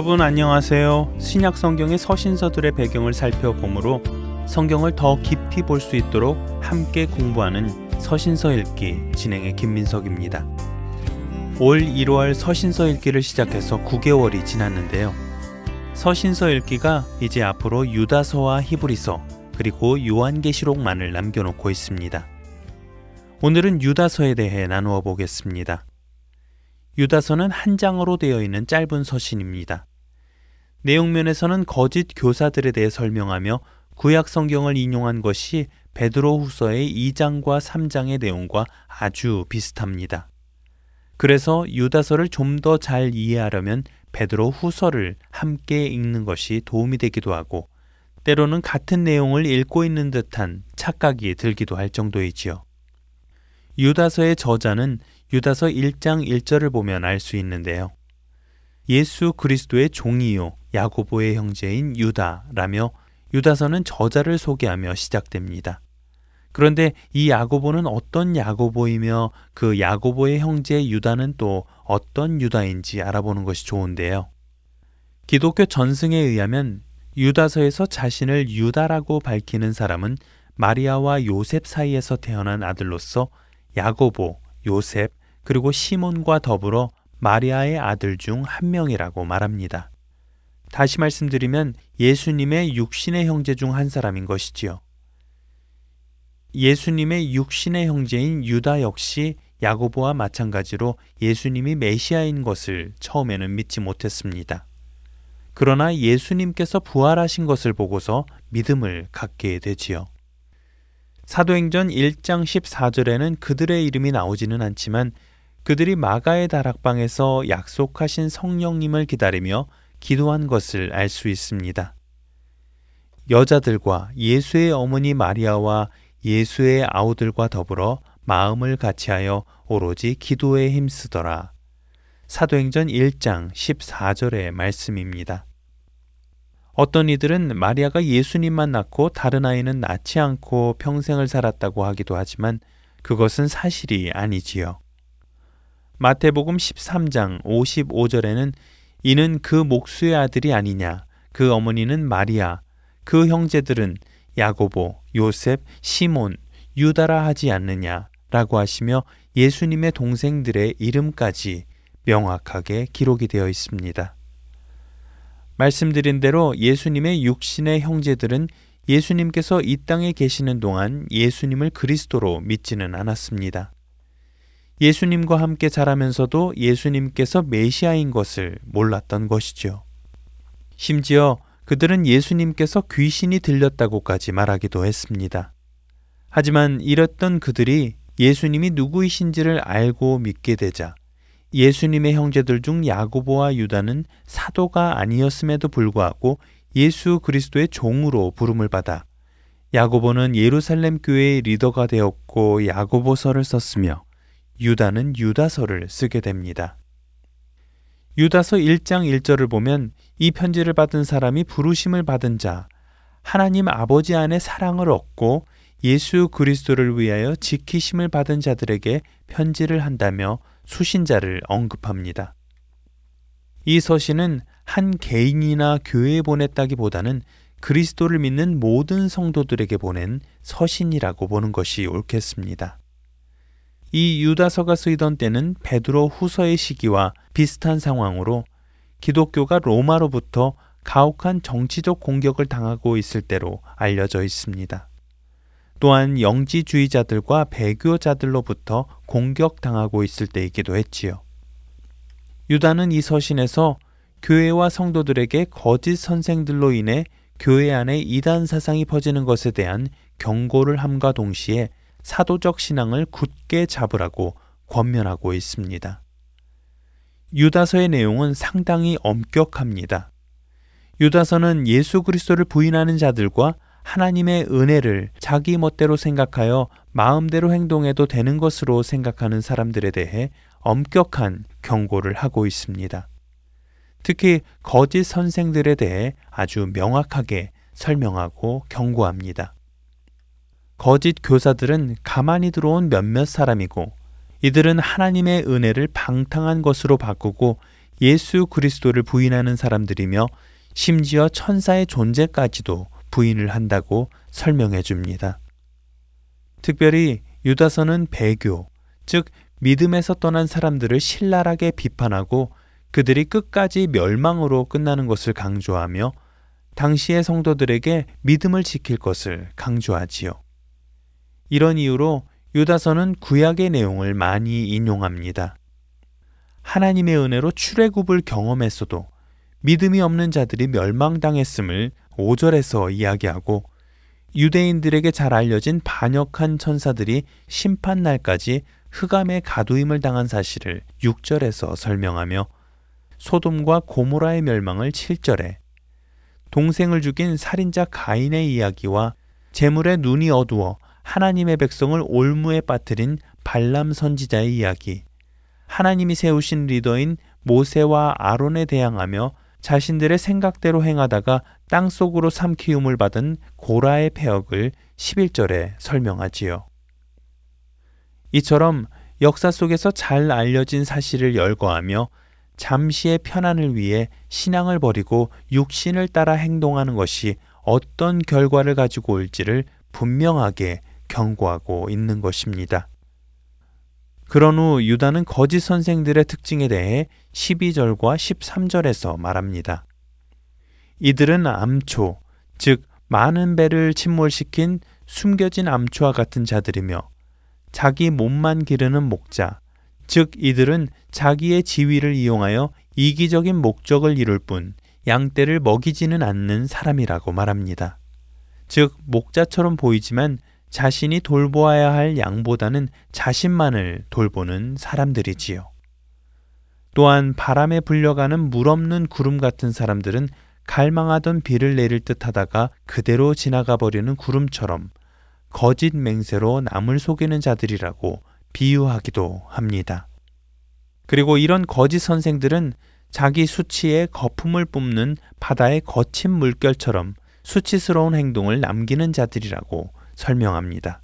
여러분 안녕하세요. 신약 성경의 서신서들의 배경을 살펴보므로 성경을 더 깊이 볼 수 있도록 함께 공부하는 서신서 읽기 진행의 김민석입니다. 올 1월 서신서 읽기를 시작해서 9개월이 지났는데요. 서신서 읽기가 이제 앞으로 유다서와 히브리서 그리고 요한계시록만을 남겨놓고 있습니다. 오늘은 유다서에 대해 나누어 보겠습니다. 유다서는 한 장으로 되어 있는 짧은 서신입니다. 내용면에서는 거짓 교사들에 대해 설명하며 구약 성경을 인용한 것이 베드로 후서의 2장과 3장의 내용과 아주 비슷합니다. 그래서 유다서를 좀 더 잘 이해하려면 베드로 후서를 함께 읽는 것이 도움이 되기도 하고 때로는 같은 내용을 읽고 있는 듯한 착각이 들기도 할 정도이지요. 유다서의 저자는 유다서 1장 1절을 보면 알 수 있는데요. 예수 그리스도의 종이요 야고보의 형제인 유다라며 유다서는 저자를 소개하며 시작됩니다. 그런데 이 야고보는 어떤 야고보이며 그 야고보의 형제 유다는 또 어떤 유다인지 알아보는 것이 좋은데요. 기독교 전승에 의하면 유다서에서 자신을 유다라고 밝히는 사람은 마리아와 요셉 사이에서 태어난 아들로서 야고보, 요셉, 그리고 시몬과 더불어 마리아의 아들 중 한 명이라고 말합니다. 다시 말씀드리면 예수님의 육신의 형제 중 한 사람인 것이지요. 예수님의 육신의 형제인 유다 역시 야고보와 마찬가지로 예수님이 메시아인 것을 처음에는 믿지 못했습니다. 그러나 예수님께서 부활하신 것을 보고서 믿음을 갖게 되지요. 사도행전 1장 14절에는 그들의 이름이 나오지는 않지만 그들이 마가의 다락방에서 약속하신 성령님을 기다리며 기도한 것을 알 수 있습니다. 여자들과 예수의 어머니 마리아와 예수의 아우들과 더불어 마음을 같이하여 오로지 기도에 힘쓰더라. 사도행전 1장 14절의 말씀입니다. 어떤 이들은 마리아가 예수님만 낳고 다른 아이는 낳지 않고 평생을 살았다고 하기도 하지만 그것은 사실이 아니지요. 마태복음 13장 55절에는 이는 그 목수의 아들이 아니냐 그 어머니는 마리아 그 형제들은 야고보 요셉 시몬 유다라 하지 않느냐라고 하시며 예수님의 동생들의 이름까지 명확하게 기록이 되어 있습니다. 말씀드린 대로 예수님의 육신의 형제들은 예수님께서 이 땅에 계시는 동안 예수님을 그리스도로 믿지는 않았습니다. 예수님과 함께 자라면서도 예수님께서 메시아인 것을 몰랐던 것이죠. 심지어 그들은 예수님께서 귀신이 들렸다고까지 말하기도 했습니다. 하지만 이랬던 그들이 예수님이 누구이신지를 알고 믿게 되자 예수님의 형제들 중 야고보와 유다는 사도가 아니었음에도 불구하고 예수 그리스도의 종으로 부름을 받아 야고보는 예루살렘 교회의 리더가 되었고 야고보서를 썼으며 유다는 유다서를 쓰게 됩니다. 유다서 1장 1절을 보면 이 편지를 받은 사람이 부르심을 받은 자, 하나님 아버지 안에 사랑을 얻고 예수 그리스도를 위하여 지키심을 받은 자들에게 편지를 한다며 수신자를 언급합니다. 이 서신은 한 개인이나 교회에 보냈다기보다는 그리스도를 믿는 모든 성도들에게 보낸 서신이라고 보는 것이 옳겠습니다. 이 유다서가 쓰이던 때는 베드로 후서의 시기와 비슷한 상황으로 기독교가 로마로부터 가혹한 정치적 공격을 당하고 있을 때로 알려져 있습니다. 또한 영지주의자들과 배교자들로부터 공격당하고 있을 때이기도 했지요. 유다는 이 서신에서 교회와 성도들에게 거짓 선생들로 인해 교회 안에 이단 사상이 퍼지는 것에 대한 경고를 함과 동시에 사도적 신앙을 굳게 잡으라고 권면하고 있습니다. 유다서의 내용은 상당히 엄격합니다. 유다서는 예수 그리스도를 부인하는 자들과 하나님의 은혜를 자기 멋대로 생각하여 마음대로 행동해도 되는 것으로 생각하는 사람들에 대해 엄격한 경고를 하고 있습니다. 특히 거짓 선생들에 대해 아주 명확하게 설명하고 경고합니다. 거짓 교사들은 가만히 들어온 몇몇 사람이고 이들은 하나님의 은혜를 방탕한 것으로 바꾸고 예수 그리스도를 부인하는 사람들이며 심지어 천사의 존재까지도 부인을 한다고 설명해 줍니다. 특별히 유다서는 배교, 즉 믿음에서 떠난 사람들을 신랄하게 비판하고 그들이 끝까지 멸망으로 끝나는 것을 강조하며 당시의 성도들에게 믿음을 지킬 것을 강조하지요. 이런 이유로 유다서는 구약의 내용을 많이 인용합니다. 하나님의 은혜로 출애굽을 경험했어도 믿음이 없는 자들이 멸망당했음을 5절에서 이야기하고 유대인들에게 잘 알려진 반역한 천사들이 심판날까지 흑암의 가두임을 당한 사실을 6절에서 설명하며 소돔과 고모라의 멸망을 7절에 동생을 죽인 살인자 가인의 이야기와 재물의 눈이 어두워 하나님의 백성을 올무에 빠뜨린 발람 선지자의 이야기, 하나님이 세우신 리더인 모세와 아론에 대항하며 자신들의 생각대로 행하다가 땅 속으로 삼키움을 받은 고라의 폐역을 11절에 설명하지요. 이처럼 역사 속에서 잘 알려진 사실을 열거하며 잠시의 편안을 위해 신앙을 버리고 육신을 따라 행동하는 것이 어떤 결과를 가지고 올지를 분명하게 경고하고 있는 것입니다. 그런 후 유다는 거짓 선생들의 특징에 대해 12절과 13절에서 말합니다. 이들은 암초, 즉 많은 배를 침몰시킨 숨겨진 암초와 같은 자들이며 자기 몸만 기르는 목자, 즉 이들은 자기의 지위를 이용하여 이기적인 목적을 이룰 뿐 양떼를 먹이지는 않는 사람이라고 말합니다. 즉 목자처럼 보이지만 자신이 돌보아야 할 양보다는 자신만을 돌보는 사람들이지요. 또한 바람에 불려가는 물 없는 구름 같은 사람들은 갈망하던 비를 내릴 듯 하다가 그대로 지나가 버리는 구름처럼 거짓 맹세로 남을 속이는 자들이라고 비유하기도 합니다. 그리고 이런 거짓 선생들은 자기 수치에 거품을 뿜는 바다의 거친 물결처럼 수치스러운 행동을 남기는 자들이라고 설명합니다.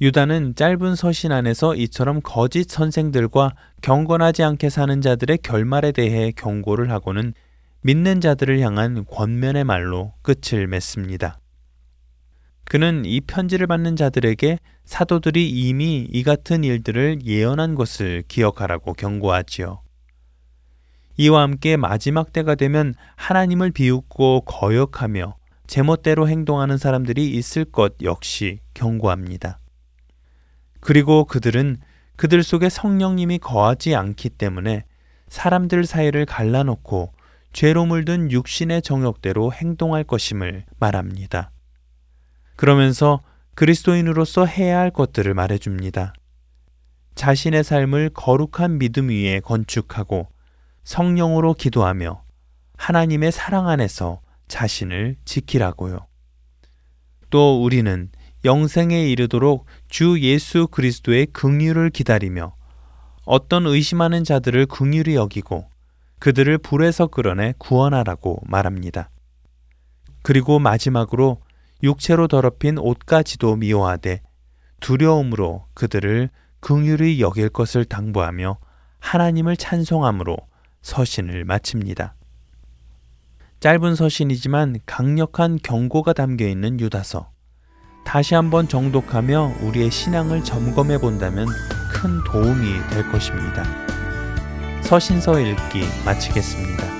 유다는 짧은 서신 안에서 이처럼 거짓 선생들과 경건하지 않게 사는 자들의 결말에 대해 경고를 하고는 믿는 자들을 향한 권면의 말로 끝을 맺습니다. 그는 이 편지를 받는 자들에게 사도들이 이미 이 같은 일들을 예언한 것을 기억하라고 경고하지요. 이와 함께 마지막 때가 되면 하나님을 비웃고 거역하며 제멋대로 행동하는 사람들이 있을 것 역시 경고합니다. 그리고 그들은 그들 속에 성령님이 거하지 않기 때문에 사람들 사이를 갈라놓고 죄로 물든 육신의 정욕대로 행동할 것임을 말합니다. 그러면서 그리스도인으로서 해야 할 것들을 말해줍니다. 자신의 삶을 거룩한 믿음 위에 건축하고 성령으로 기도하며 하나님의 사랑 안에서 자신을 지키라고요. 또 우리는 영생에 이르도록 주 예수 그리스도의 긍휼을 기다리며 어떤 의심하는 자들을 긍휼히 여기고 그들을 불에서 끌어내 구원하라고 말합니다. 그리고 마지막으로 육체로 더럽힌 옷까지도 미워하되 두려움으로 그들을 긍휼히 여길 것을 당부하며 하나님을 찬송함으로 서신을 마칩니다. 짧은 서신이지만 강력한 경고가 담겨 있는 유다서. 다시 한번 정독하며 우리의 신앙을 점검해 본다면 큰 도움이 될 것입니다. 서신서 읽기 마치겠습니다.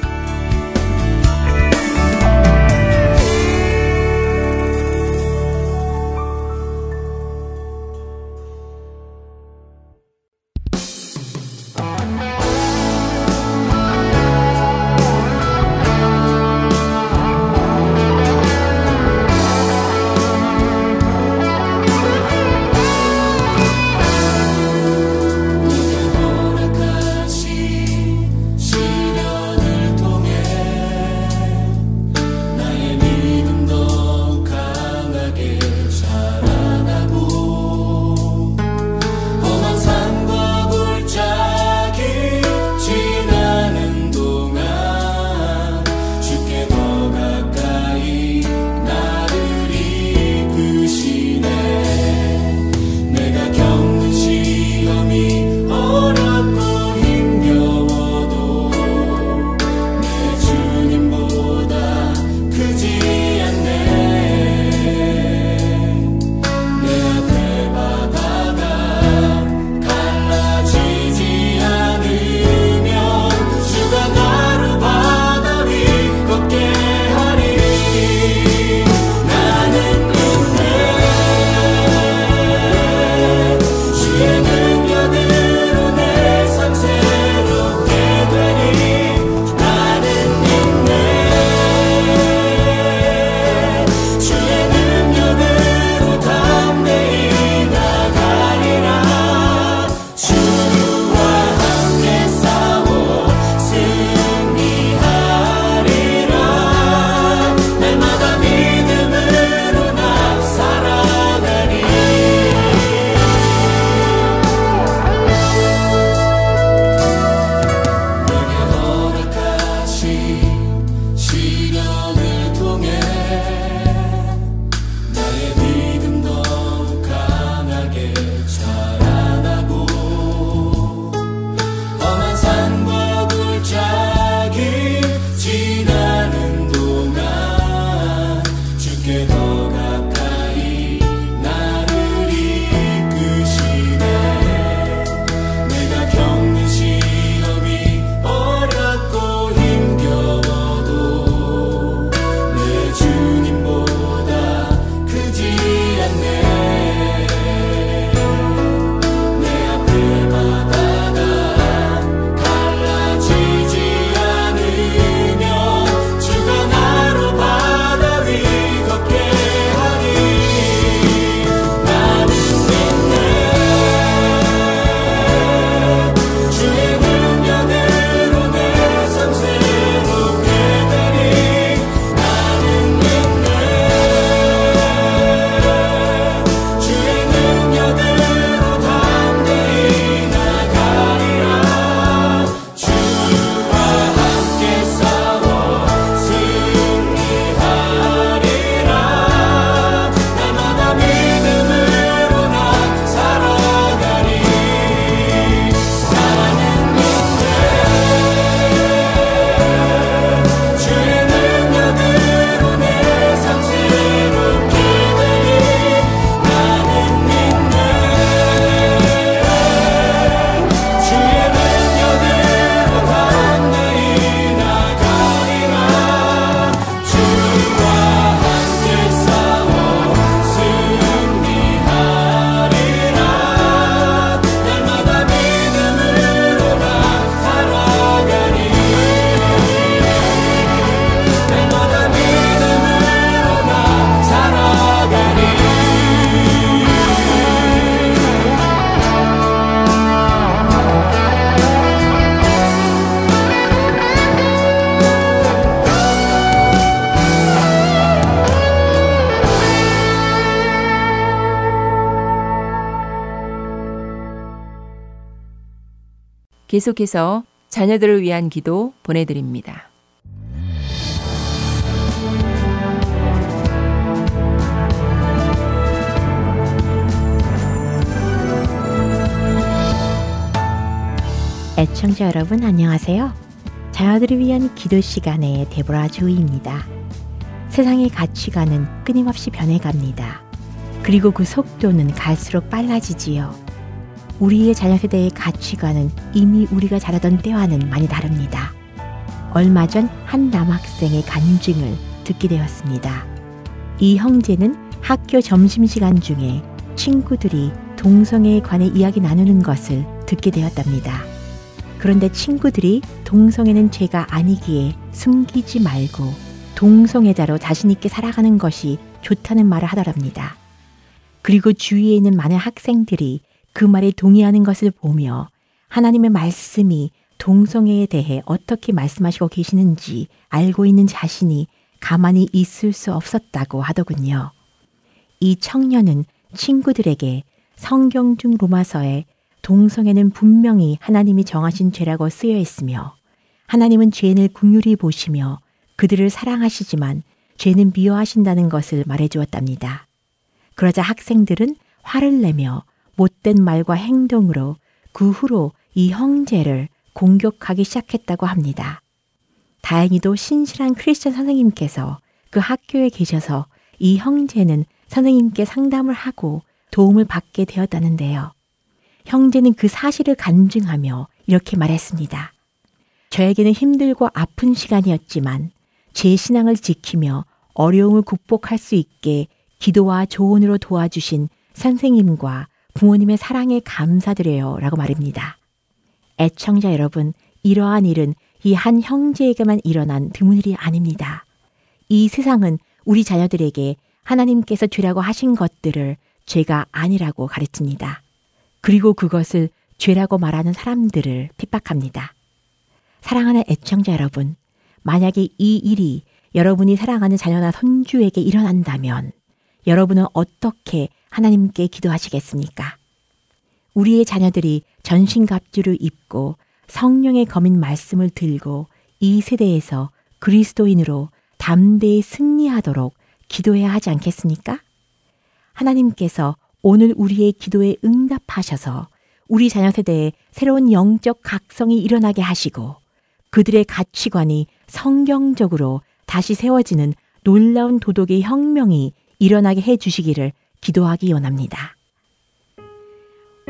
계속해서 자녀들을 위한 기도 보내드립니다. 애청자 여러분 안녕하세요. 자녀들을 위한 기도 시간의 데보라 조이입니다. 세상의 가치관은 끊임없이 변해갑니다. 그리고 그 속도는 갈수록 빨라지지요. 우리의 자녀 세대의 가치관은 이미 우리가 자라던 때와는 많이 다릅니다. 얼마 전 한 남학생의 간증을 듣게 되었습니다. 이 형제는 학교 점심시간 중에 친구들이 동성애에 관해 이야기 나누는 것을 듣게 되었답니다. 그런데 친구들이 동성애는 죄가 아니기에 숨기지 말고 동성애자로 자신있게 살아가는 것이 좋다는 말을 하더랍니다. 그리고 주위에 있는 많은 학생들이 그 말에 동의하는 것을 보며 하나님의 말씀이 동성애에 대해 어떻게 말씀하시고 계시는지 알고 있는 자신이 가만히 있을 수 없었다고 하더군요. 이 청년은 친구들에게 성경 중 로마서에 동성애는 분명히 하나님이 정하신 죄라고 쓰여 있으며 하나님은 죄인을 궁휼히 보시며 그들을 사랑하시지만 죄는 미워하신다는 것을 말해 주었답니다. 그러자 학생들은 화를 내며 못된 말과 행동으로 그 후로 이 형제를 공격하기 시작했다고 합니다. 다행히도 신실한 크리스천 선생님께서 그 학교에 계셔서 이 형제는 선생님께 상담을 하고 도움을 받게 되었다는데요. 형제는 그 사실을 간증하며 이렇게 말했습니다. 저에게는 힘들고 아픈 시간이었지만 제 신앙을 지키며 어려움을 극복할 수 있게 기도와 조언으로 도와주신 선생님과 부모님의 사랑에 감사드려요. 라고 말입니다. 애청자 여러분, 이러한 일은 이 한 형제에게만 일어난 드문 일이 아닙니다. 이 세상은 우리 자녀들에게 하나님께서 죄라고 하신 것들을 죄가 아니라고 가르칩니다. 그리고 그것을 죄라고 말하는 사람들을 핍박합니다. 사랑하는 애청자 여러분, 만약에 이 일이 여러분이 사랑하는 자녀나 손주에게 일어난다면 여러분은 어떻게 하나님께 기도하시겠습니까? 우리의 자녀들이 전신갑주를 입고 성령의 검인 말씀을 들고 이 세대에서 그리스도인으로 담대히 승리하도록 기도해야 하지 않겠습니까? 하나님께서 오늘 우리의 기도에 응답하셔서 우리 자녀 세대에 새로운 영적 각성이 일어나게 하시고 그들의 가치관이 성경적으로 다시 세워지는 놀라운 도덕의 혁명이 일어나게 해 주시기를 기도하기 원합니다.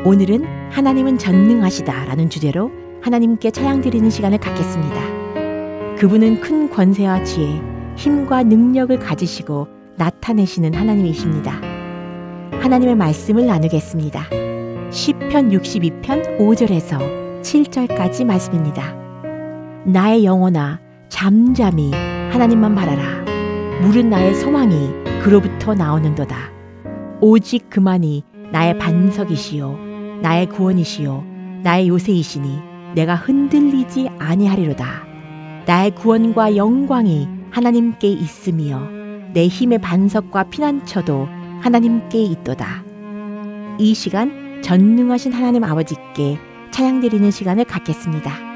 오늘은 하나님은 전능하시다 라는 주제로 하나님께 찬양 드리는 시간을 갖겠습니다. 그분은 큰 권세와 지혜, 힘과 능력을 가지시고 나타내시는 하나님이십니다. 하나님의 말씀을 나누겠습니다. 시편 62편 5절에서 7절까지 말씀입니다. 나의 영혼아 잠잠히 하나님만 바라라. 물은 나의 소망이 그로부터 나오는도다. 오직 그만이 나의 반석이시요 나의 구원이시요 나의 요새이시니 내가 흔들리지 아니하리로다. 나의 구원과 영광이 하나님께 있으며 내 힘의 반석과 피난처도 하나님께 있도다. 이 시간 전능하신 하나님 아버지께 찬양 드리는 시간을 갖겠습니다.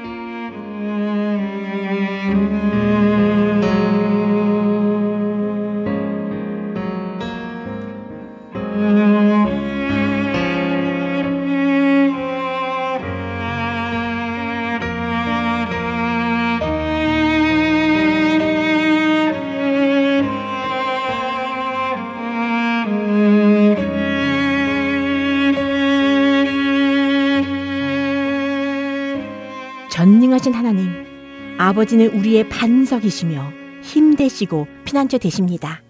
전능하신 하나님, 아버지는 우리의 반석이시며 힘 되시고 피난처 되십니다.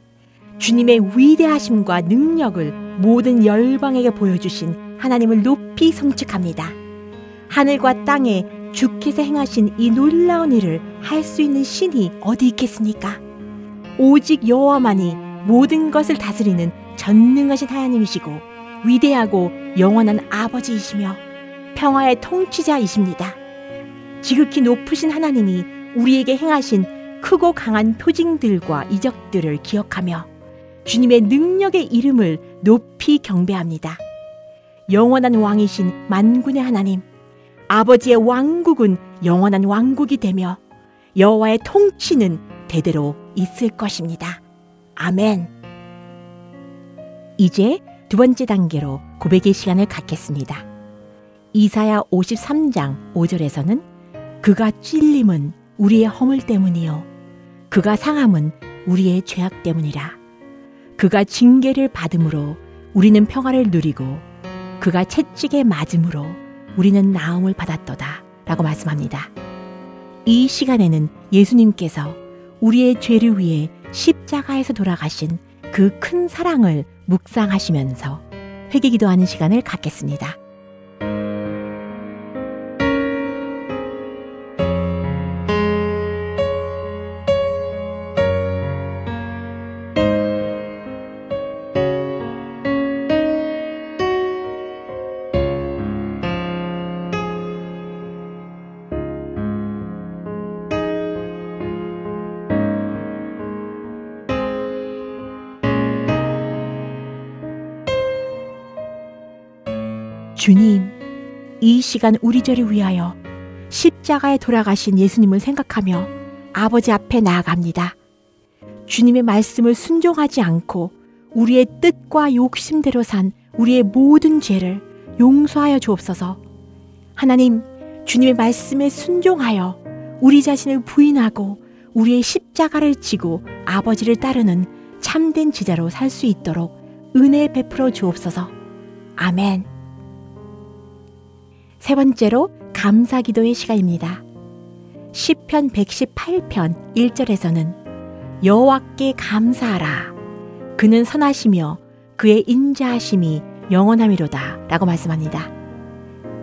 주님의 위대하심과 능력을 모든 열방에게 보여주신 하나님을 높이 성축합니다. 하늘과 땅에 주께서 행하신 이 놀라운 일을 할 수 있는 신이 어디 있겠습니까? 오직 여호와만이 모든 것을 다스리는 전능하신 하나님이시고 위대하고 영원한 아버지이시며 평화의 통치자이십니다. 지극히 높으신 하나님이 우리에게 행하신 크고 강한 표징들과 이적들을 기억하며 주님의 능력의 이름을 높이 경배합니다. 영원한 왕이신 만군의 하나님, 아버지의 왕국은 영원한 왕국이 되며 여호와의 통치는 대대로 있을 것입니다. 아멘. 이제 두 번째 단계로 고백의 시간을 갖겠습니다. 이사야 53장 5절에서는 그가 찔림은 우리의 허물 때문이요. 그가 상함은 우리의 죄악 때문이라. 그가 징계를 받음으로 우리는 평화를 누리고 그가 채찍에 맞음으로 우리는 나음을 받았도다. 라고 말씀합니다. 이 시간에는 예수님께서 우리의 죄를 위해 십자가에서 돌아가신 그 큰 사랑을 묵상하시면서 회개 기도하는 시간을 갖겠습니다. 시간 우리 죄를 위하여 십자가에 돌아가신 예수님을 생각하며 아버지 앞에 나아갑니다. 주님의 말씀을 순종하지 않고 우리의 뜻과 욕심대로 산 우리의 모든 죄를 용서하여 주옵소서. 하나님, 주님의 말씀에 순종하여 우리 자신을 부인하고 우리의 십자가를 지고 아버지를 따르는 참된 지자로 살 수 있도록 은혜 베풀어 주옵소서. 아멘. 세 번째로 감사 기도의 시간입니다. 시편 118편 1절에서는 여호와께 감사하라. 그는 선하시며 그의 인자하심이 영원함이로다 라고 말씀합니다.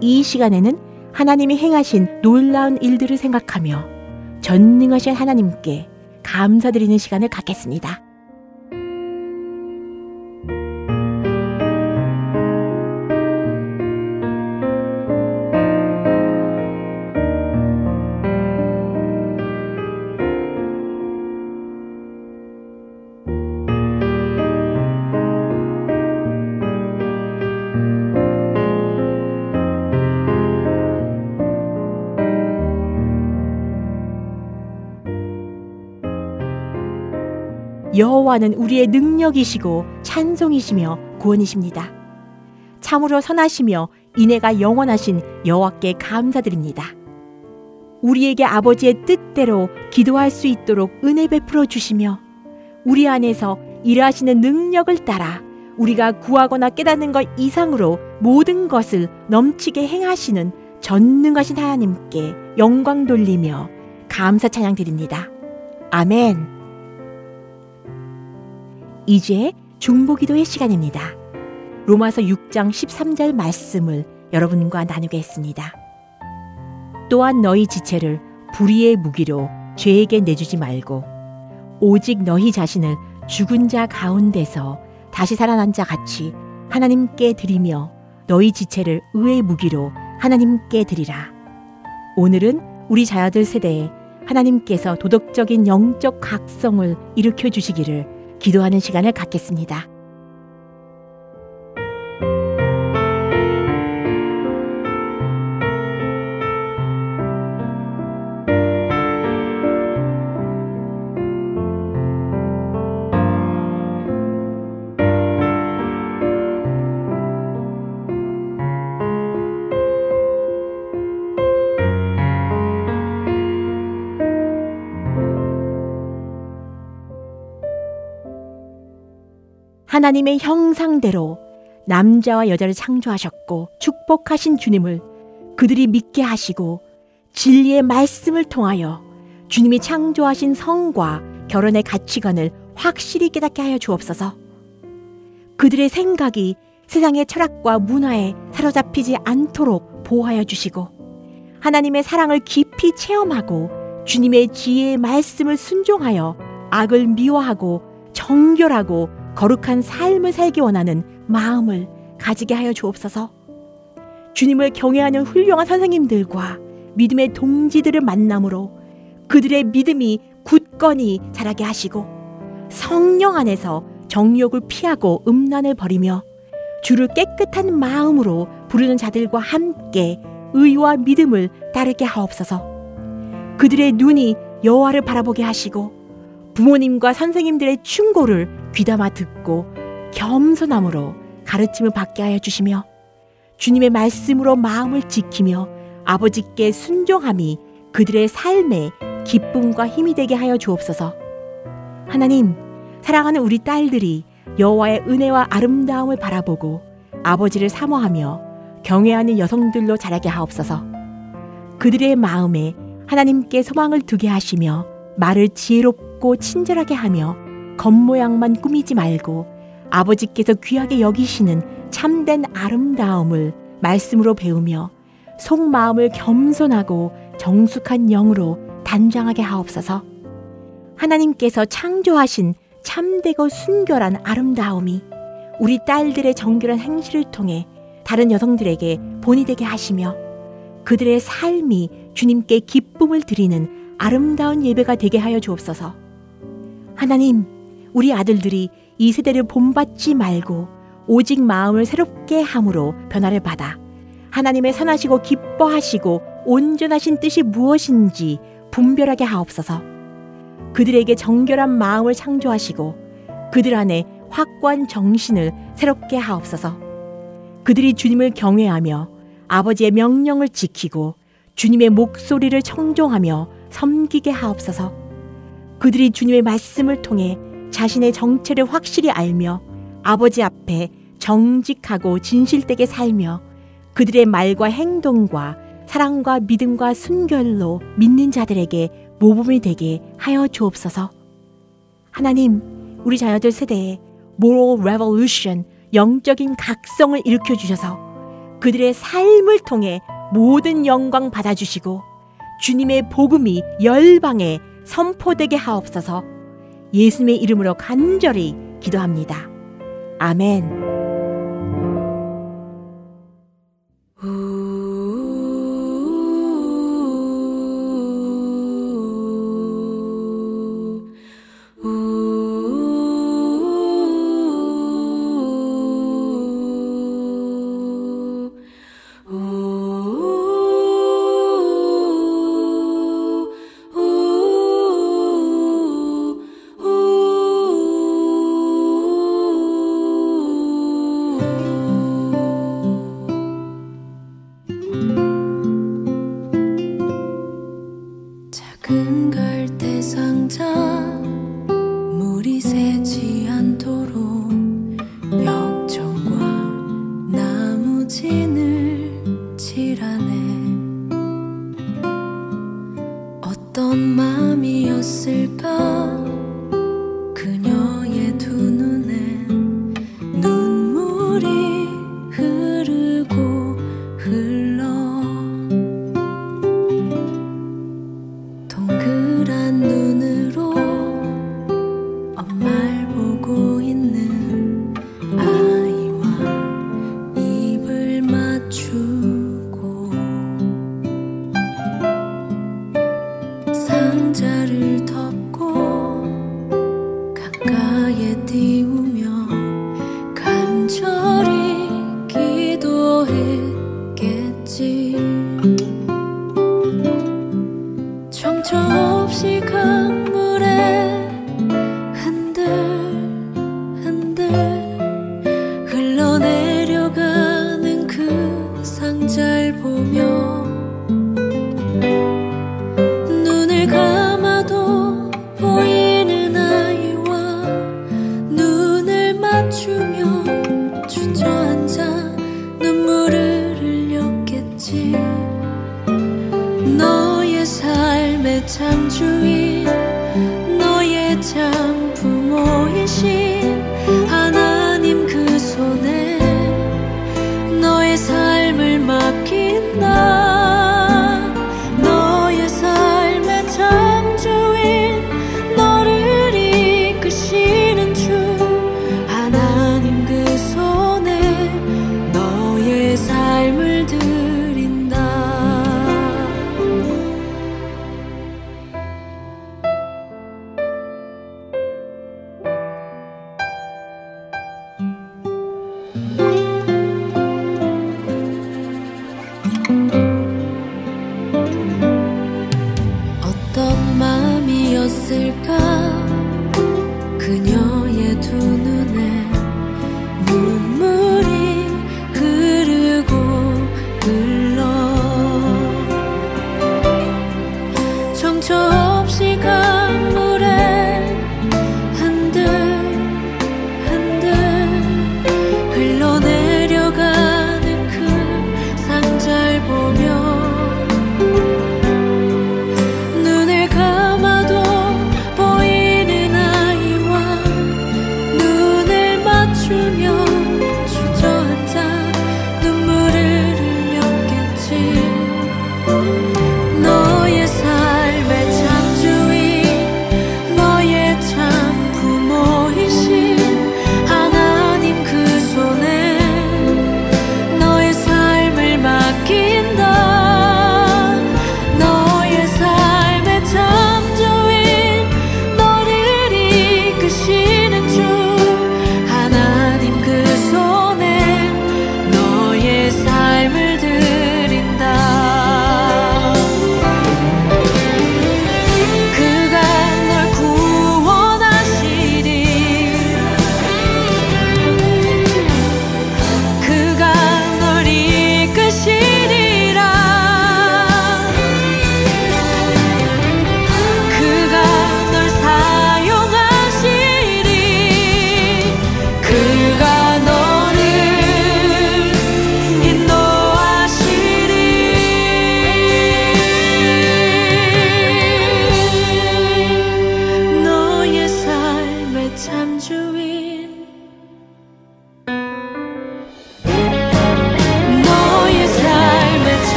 이 시간에는 하나님이 행하신 놀라운 일들을 생각하며 전능하신 하나님께 감사드리는 시간을 갖겠습니다. 여호와는 우리의 능력이시고 찬송이시며 구원이십니다. 참으로 선하시며 인애가 영원하신 여호와께 감사드립니다. 우리에게 아버지의 뜻대로 기도할 수 있도록 은혜 베풀어 주시며 우리 안에서 일하시는 능력을 따라 우리가 구하거나 깨닫는 것 이상으로 모든 것을 넘치게 행하시는 전능하신 하나님께 영광 돌리며 감사 찬양 드립니다. 아멘. 이제 중보기도의 시간입니다. 로마서 6장 13절 말씀을 여러분과 나누겠습니다. 또한 너희 지체를 불의의 무기로 죄에게 내주지 말고 오직 너희 자신을 죽은 자 가운데서 다시 살아난 자 같이 하나님께 드리며 너희 지체를 의의 무기로 하나님께 드리라. 오늘은 우리 자녀들 세대에 하나님께서 도덕적인 영적 각성을 일으켜 주시기를 기도하는 시간을 갖겠습니다. 하나님의 형상대로 남자와 여자를 창조하셨고 축복하신 주님을 그들이 믿게 하시고 진리의 말씀을 통하여 주님이 창조하신 성과 결혼의 가치관을 확실히 깨닫게 하여 주옵소서. 그들의 생각이 세상의 철학과 문화에 사로잡히지 않도록 보호하여 주시고 하나님의 사랑을 깊이 체험하고 주님의 지혜의 말씀을 순종하여 악을 미워하고 정결하고 거룩한 삶을 살기 원하는 마음을 가지게 하여 주옵소서. 주님을 경외하는 훌륭한 선생님들과 믿음의 동지들을 만남으로 그들의 믿음이 굳건히 자라게 하시고 성령 안에서 정욕을 피하고 음란을 버리며 주를 깨끗한 마음으로 부르는 자들과 함께 의와 믿음을 따르게 하옵소서. 그들의 눈이 여호와를 바라보게 하시고 부모님과 선생님들의 충고를 귀담아 듣고 겸손함으로 가르침을 받게 하여 주시며 주님의 말씀으로 마음을 지키며 아버지께 순종함이 그들의 삶에 기쁨과 힘이 되게 하여 주옵소서. 하나님, 사랑하는 우리 딸들이 여호와의 은혜와 아름다움을 바라보고 아버지를 사모하며 경외하는 여성들로 자라게 하옵소서. 그들의 마음에 하나님께 소망을 두게 하시며 말을 지혜롭고 친절하게 하며 겉모양만 꾸미지 말고 아버지께서 귀하게 여기시는 참된 아름다움을 말씀으로 배우며 속마음을 겸손하고 정숙한 영으로 단장하게 하옵소서. 하나님께서 창조하신 참되고 순결한 아름다움이 우리 딸들의 정결한 행실을 통해 다른 여성들에게 본이 되게 하시며 그들의 삶이 주님께 기쁨을 드리는 아름다운 예배가 되게 하여 주옵소서. 하나님, 우리 아들들이 이 세대를 본받지 말고 오직 마음을 새롭게 함으로 변화를 받아 하나님의 선하시고 기뻐하시고 온전하신 뜻이 무엇인지 분별하게 하옵소서. 그들에게 정결한 마음을 창조하시고 그들 안에 확고한 정신을 새롭게 하옵소서. 그들이 주님을 경외하며 아버지의 명령을 지키고 주님의 목소리를 청종하며 섬기게 하옵소서. 그들이 주님의 말씀을 통해 자신의 정체를 확실히 알며 아버지 앞에 정직하고 진실되게 살며 그들의 말과 행동과 사랑과 믿음과 순결로 믿는 자들에게 모범이 되게 하여 주옵소서. 하나님, 우리 자녀들 세대에 moral revolution, 영적인 각성을 일으켜 주셔서 그들의 삶을 통해 모든 영광 받아주시고 주님의 복음이 열방에 선포되게 하옵소서 예수님의 이름으로 간절히 기도합니다. 아멘.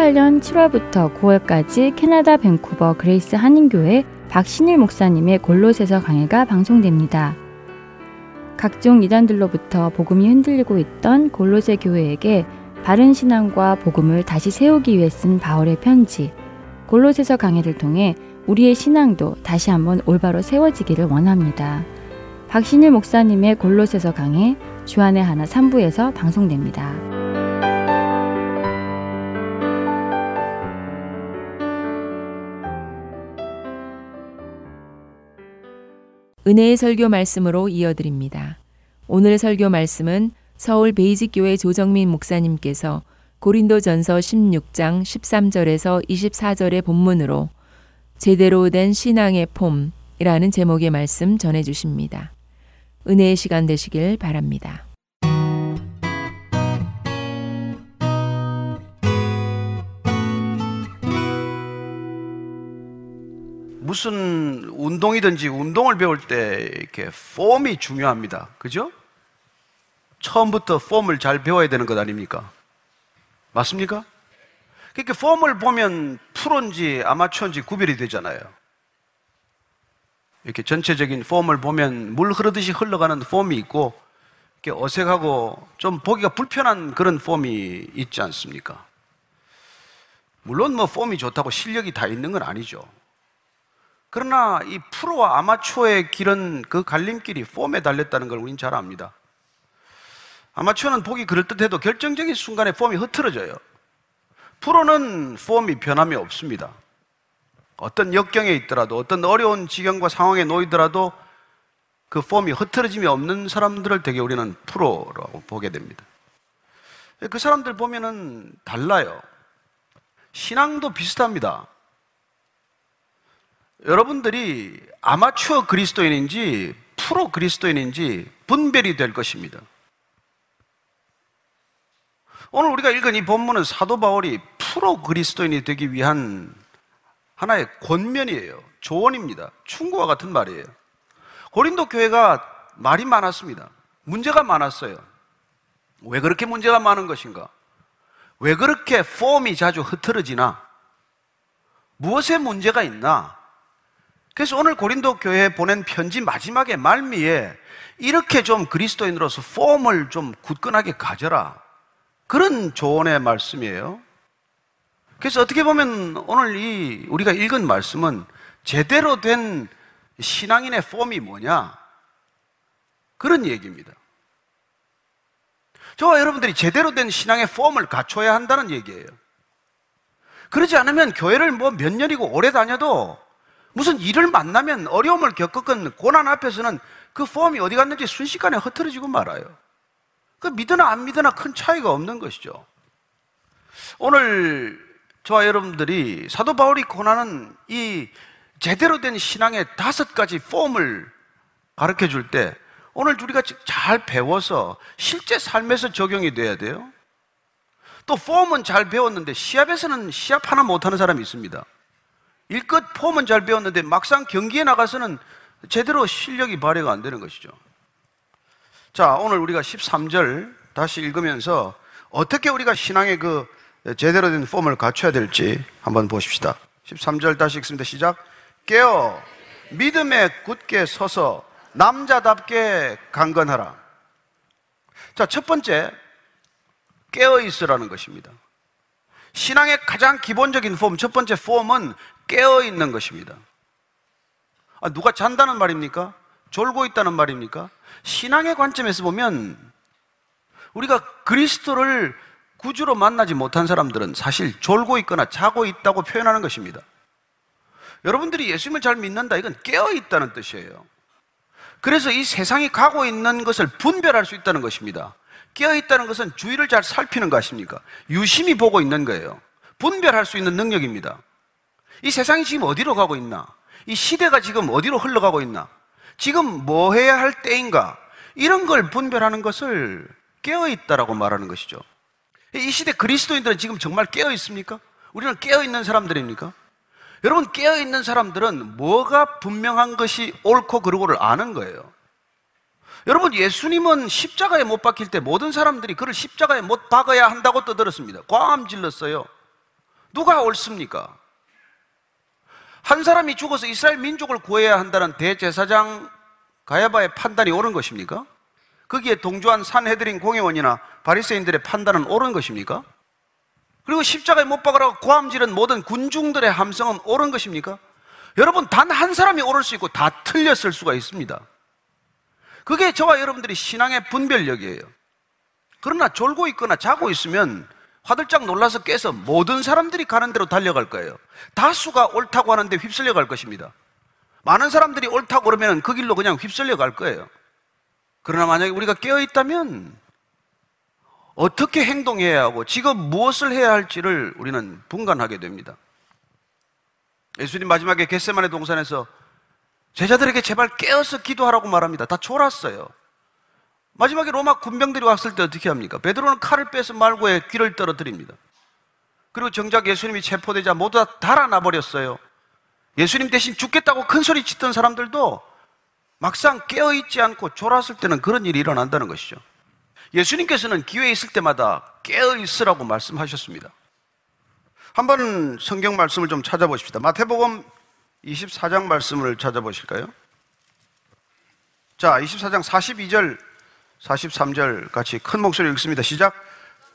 2018년 7월부터 9월까지 캐나다 밴쿠버 그레이스 한인교회 박신일 목사님의 골로새서 강해가 방송됩니다. 각종 이단들로부터 복음이 흔들리고 있던 골로새 교회에게 바른 신앙과 복음을 다시 세우기 위해 쓴 바울의 편지 골로새서 강해를 통해 우리의 신앙도 다시 한번 올바로 세워지기를 원합니다. 박신일 목사님의 골로새서 강해 주안의 하나 3부에서 방송됩니다. 은혜의 설교 말씀으로 이어드립니다. 오늘 설교 말씀은 서울 베이직교회 조정민 목사님께서 고린도전서 16장 13절에서 24절의 본문으로 제대로 된 신앙의 폼이라는 제목의 말씀 전해 주십니다. 은혜의 시간 되시길 바랍니다. 무슨 운동이든지 운동을 배울 때 이렇게 폼이 중요합니다. 그죠? 처음부터 폼을 잘 배워야 되는 것 아닙니까? 맞습니까? 그러니까 폼을 보면 프로인지 아마추어인지 구별이 되잖아요. 이렇게 전체적인 폼을 보면 물 흐르듯이 흘러가는 폼이 있고 이렇게 어색하고 좀 보기가 불편한 그런 폼이 있지 않습니까? 물론 뭐 폼이 좋다고 실력이 다 있는 건 아니죠. 그러나 이 프로와 아마추어의 길은 그 갈림길이 폼에 달렸다는 걸 우리는 잘 압니다. 아마추어는 보기 그럴듯해도 결정적인 순간에 폼이 흐트러져요. 프로는 폼이 변함이 없습니다. 어떤 역경에 있더라도 어떤 어려운 지경과 상황에 놓이더라도 그 폼이 흐트러짐이 없는 사람들을 되게 우리는 프로라고 보게 됩니다. 그 사람들 보면은 달라요. 신앙도 비슷합니다. 여러분들이 아마추어 그리스도인인지 프로 그리스도인인지 분별이 될 것입니다. 오늘 우리가 읽은 이 본문은 사도 바울이 프로 그리스도인이 되기 위한 하나의 권면이에요. 조언입니다. 충고와 같은 말이에요. 고린도 교회가 말이 많았습니다. 문제가 많았어요. 왜 그렇게 문제가 많은 것인가? 왜 그렇게 폼이 자주 흐트러지나? 무엇에 문제가 있나? 그래서 오늘 고린도 교회에 보낸 편지 마지막에 말미에 이렇게 좀 그리스도인으로서 폼을 좀 굳건하게 가져라. 그런 조언의 말씀이에요. 그래서 어떻게 보면 오늘 이 우리가 읽은 말씀은 제대로 된 신앙인의 폼이 뭐냐? 그런 얘기입니다. 저와 여러분들이 제대로 된 신앙의 폼을 갖춰야 한다는 얘기예요. 그러지 않으면 교회를 뭐 몇 년이고 오래 다녀도 무슨 일을 만나면 어려움을 겪었건 고난 앞에서는 그 폼이 어디 갔는지 순식간에 흐트러지고 말아요. 그 믿으나 안 믿으나 큰 차이가 없는 것이죠. 오늘 저와 여러분들이 사도 바울이 권하는 이 제대로 된 신앙의 다섯 가지 폼을 가르쳐 줄 때 오늘 우리가 잘 배워서 실제 삶에서 적용이 돼야 돼요. 또 폼은 잘 배웠는데 시합에서는 시합 하나 못하는 사람이 있습니다. 일껏 폼은 잘 배웠는데 막상 경기에 나가서는 제대로 실력이 발휘가 안 되는 것이죠. 자, 오늘 우리가 13절 다시 읽으면서 어떻게 우리가 신앙의 그 제대로 된 폼을 갖춰야 될지 한번 보십시다. 13절 다시 읽습니다. 시작. 깨어 믿음에 굳게 서서 남자답게 강건하라. 자, 첫 번째 깨어 있으라는 것입니다. 신앙의 가장 기본적인 폼, 첫 번째 폼은 깨어 있는 것입니다. 아, 누가 잔다는 말입니까? 졸고 있다는 말입니까? 신앙의 관점에서 보면 우리가 그리스도를 구주로 만나지 못한 사람들은 사실 졸고 있거나 자고 있다고 표현하는 것입니다. 여러분들이 예수님을 잘 믿는다 이건 깨어 있다는 뜻이에요. 그래서 이 세상이 가고 있는 것을 분별할 수 있다는 것입니다. 깨어 있다는 것은 주위를 잘 살피는 거 아십니까? 유심히 보고 있는 거예요. 분별할 수 있는 능력입니다. 이 세상이 지금 어디로 가고 있나? 이 시대가 지금 어디로 흘러가고 있나? 지금 뭐 해야 할 때인가? 이런 걸 분별하는 것을 깨어 있다라고 말하는 것이죠. 이 시대 그리스도인들은 지금 정말 깨어 있습니까? 우리는 깨어 있는 사람들입니까? 여러분 깨어 있는 사람들은 뭐가 분명한 것이 옳고 그르고를 아는 거예요. 여러분 예수님은 십자가에 못 박힐 때 모든 사람들이 그를 십자가에 못 박아야 한다고 떠들었습니다. 꽝 질렀어요. 누가 옳습니까? 한 사람이 죽어서 이스라엘 민족을 구해야 한다는 대제사장 가야바의 판단이 옳은 것입니까? 거기에 동조한 산헤드린 공회원이나 바리새인들의 판단은 옳은 것입니까? 그리고 십자가에 못 박으라고 고함지른 모든 군중들의 함성은 옳은 것입니까? 여러분 단 한 사람이 옳을 수 있고 다 틀렸을 수가 있습니다. 그게 저와 여러분들이 신앙의 분별력이에요. 그러나 졸고 있거나 자고 있으면 화들짝 놀라서 깨서 모든 사람들이 가는 대로 달려갈 거예요. 다수가 옳다고 하는데 휩쓸려 갈 것입니다. 많은 사람들이 옳다고 그러면 그 길로 그냥 휩쓸려 갈 거예요. 그러나 만약에 우리가 깨어 있다면 어떻게 행동해야 하고 지금 무엇을 해야 할지를 우리는 분간하게 됩니다. 예수님 마지막에 겟세만의 동산에서 제자들에게 제발 깨어서 기도하라고 말합니다. 다 졸았어요. 마지막에 로마 군병들이 왔을 때 어떻게 합니까? 베드로는 칼을 빼서 말고에 귀를 떨어뜨립니다. 그리고 정작 예수님이 체포되자 모두 다 달아나 버렸어요. 예수님 대신 죽겠다고 큰 소리 치던 사람들도 막상 깨어 있지 않고 졸았을 때는 그런 일이 일어난다는 것이죠. 예수님께서는 기회에 있을 때마다 깨어 있으라고 말씀하셨습니다. 한번 성경 말씀을 좀 찾아보십시다. 마태복음 24장 말씀을 찾아보실까요? 자, 24장 42절, 43절 같이 큰 목소리로 읽습니다. 시작.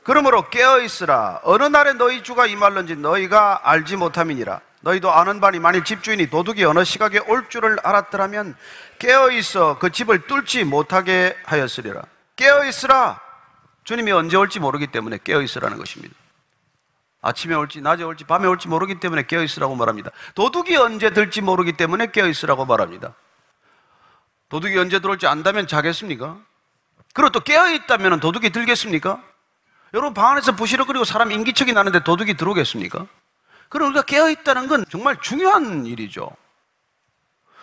그러므로 깨어 있으라. 어느 날에 너희 주가 임할는지 너희가 알지 못함이니라. 너희도 아는 바니 만일 집주인이 도둑이 어느 시각에 올 줄을 알았더라면 깨어 있어 그 집을 뚫지 못하게 하였으리라. 깨어 있으라. 주님이 언제 올지 모르기 때문에 깨어 있으라는 것입니다. 아침에 올지 낮에 올지 밤에 올지 모르기 때문에 깨어 있으라고 말합니다. 도둑이 언제 들지 모르기 때문에 깨어 있으라고 말합니다. 도둑이 언제 들어올지 안다면 자겠습니까? 그리고 또 깨어있다면 도둑이 들겠습니까? 여러분 방 안에서 부시럭거리고 사람 인기척이 나는데 도둑이 들어오겠습니까? 그럼 우리가 깨어있다는 건 정말 중요한 일이죠.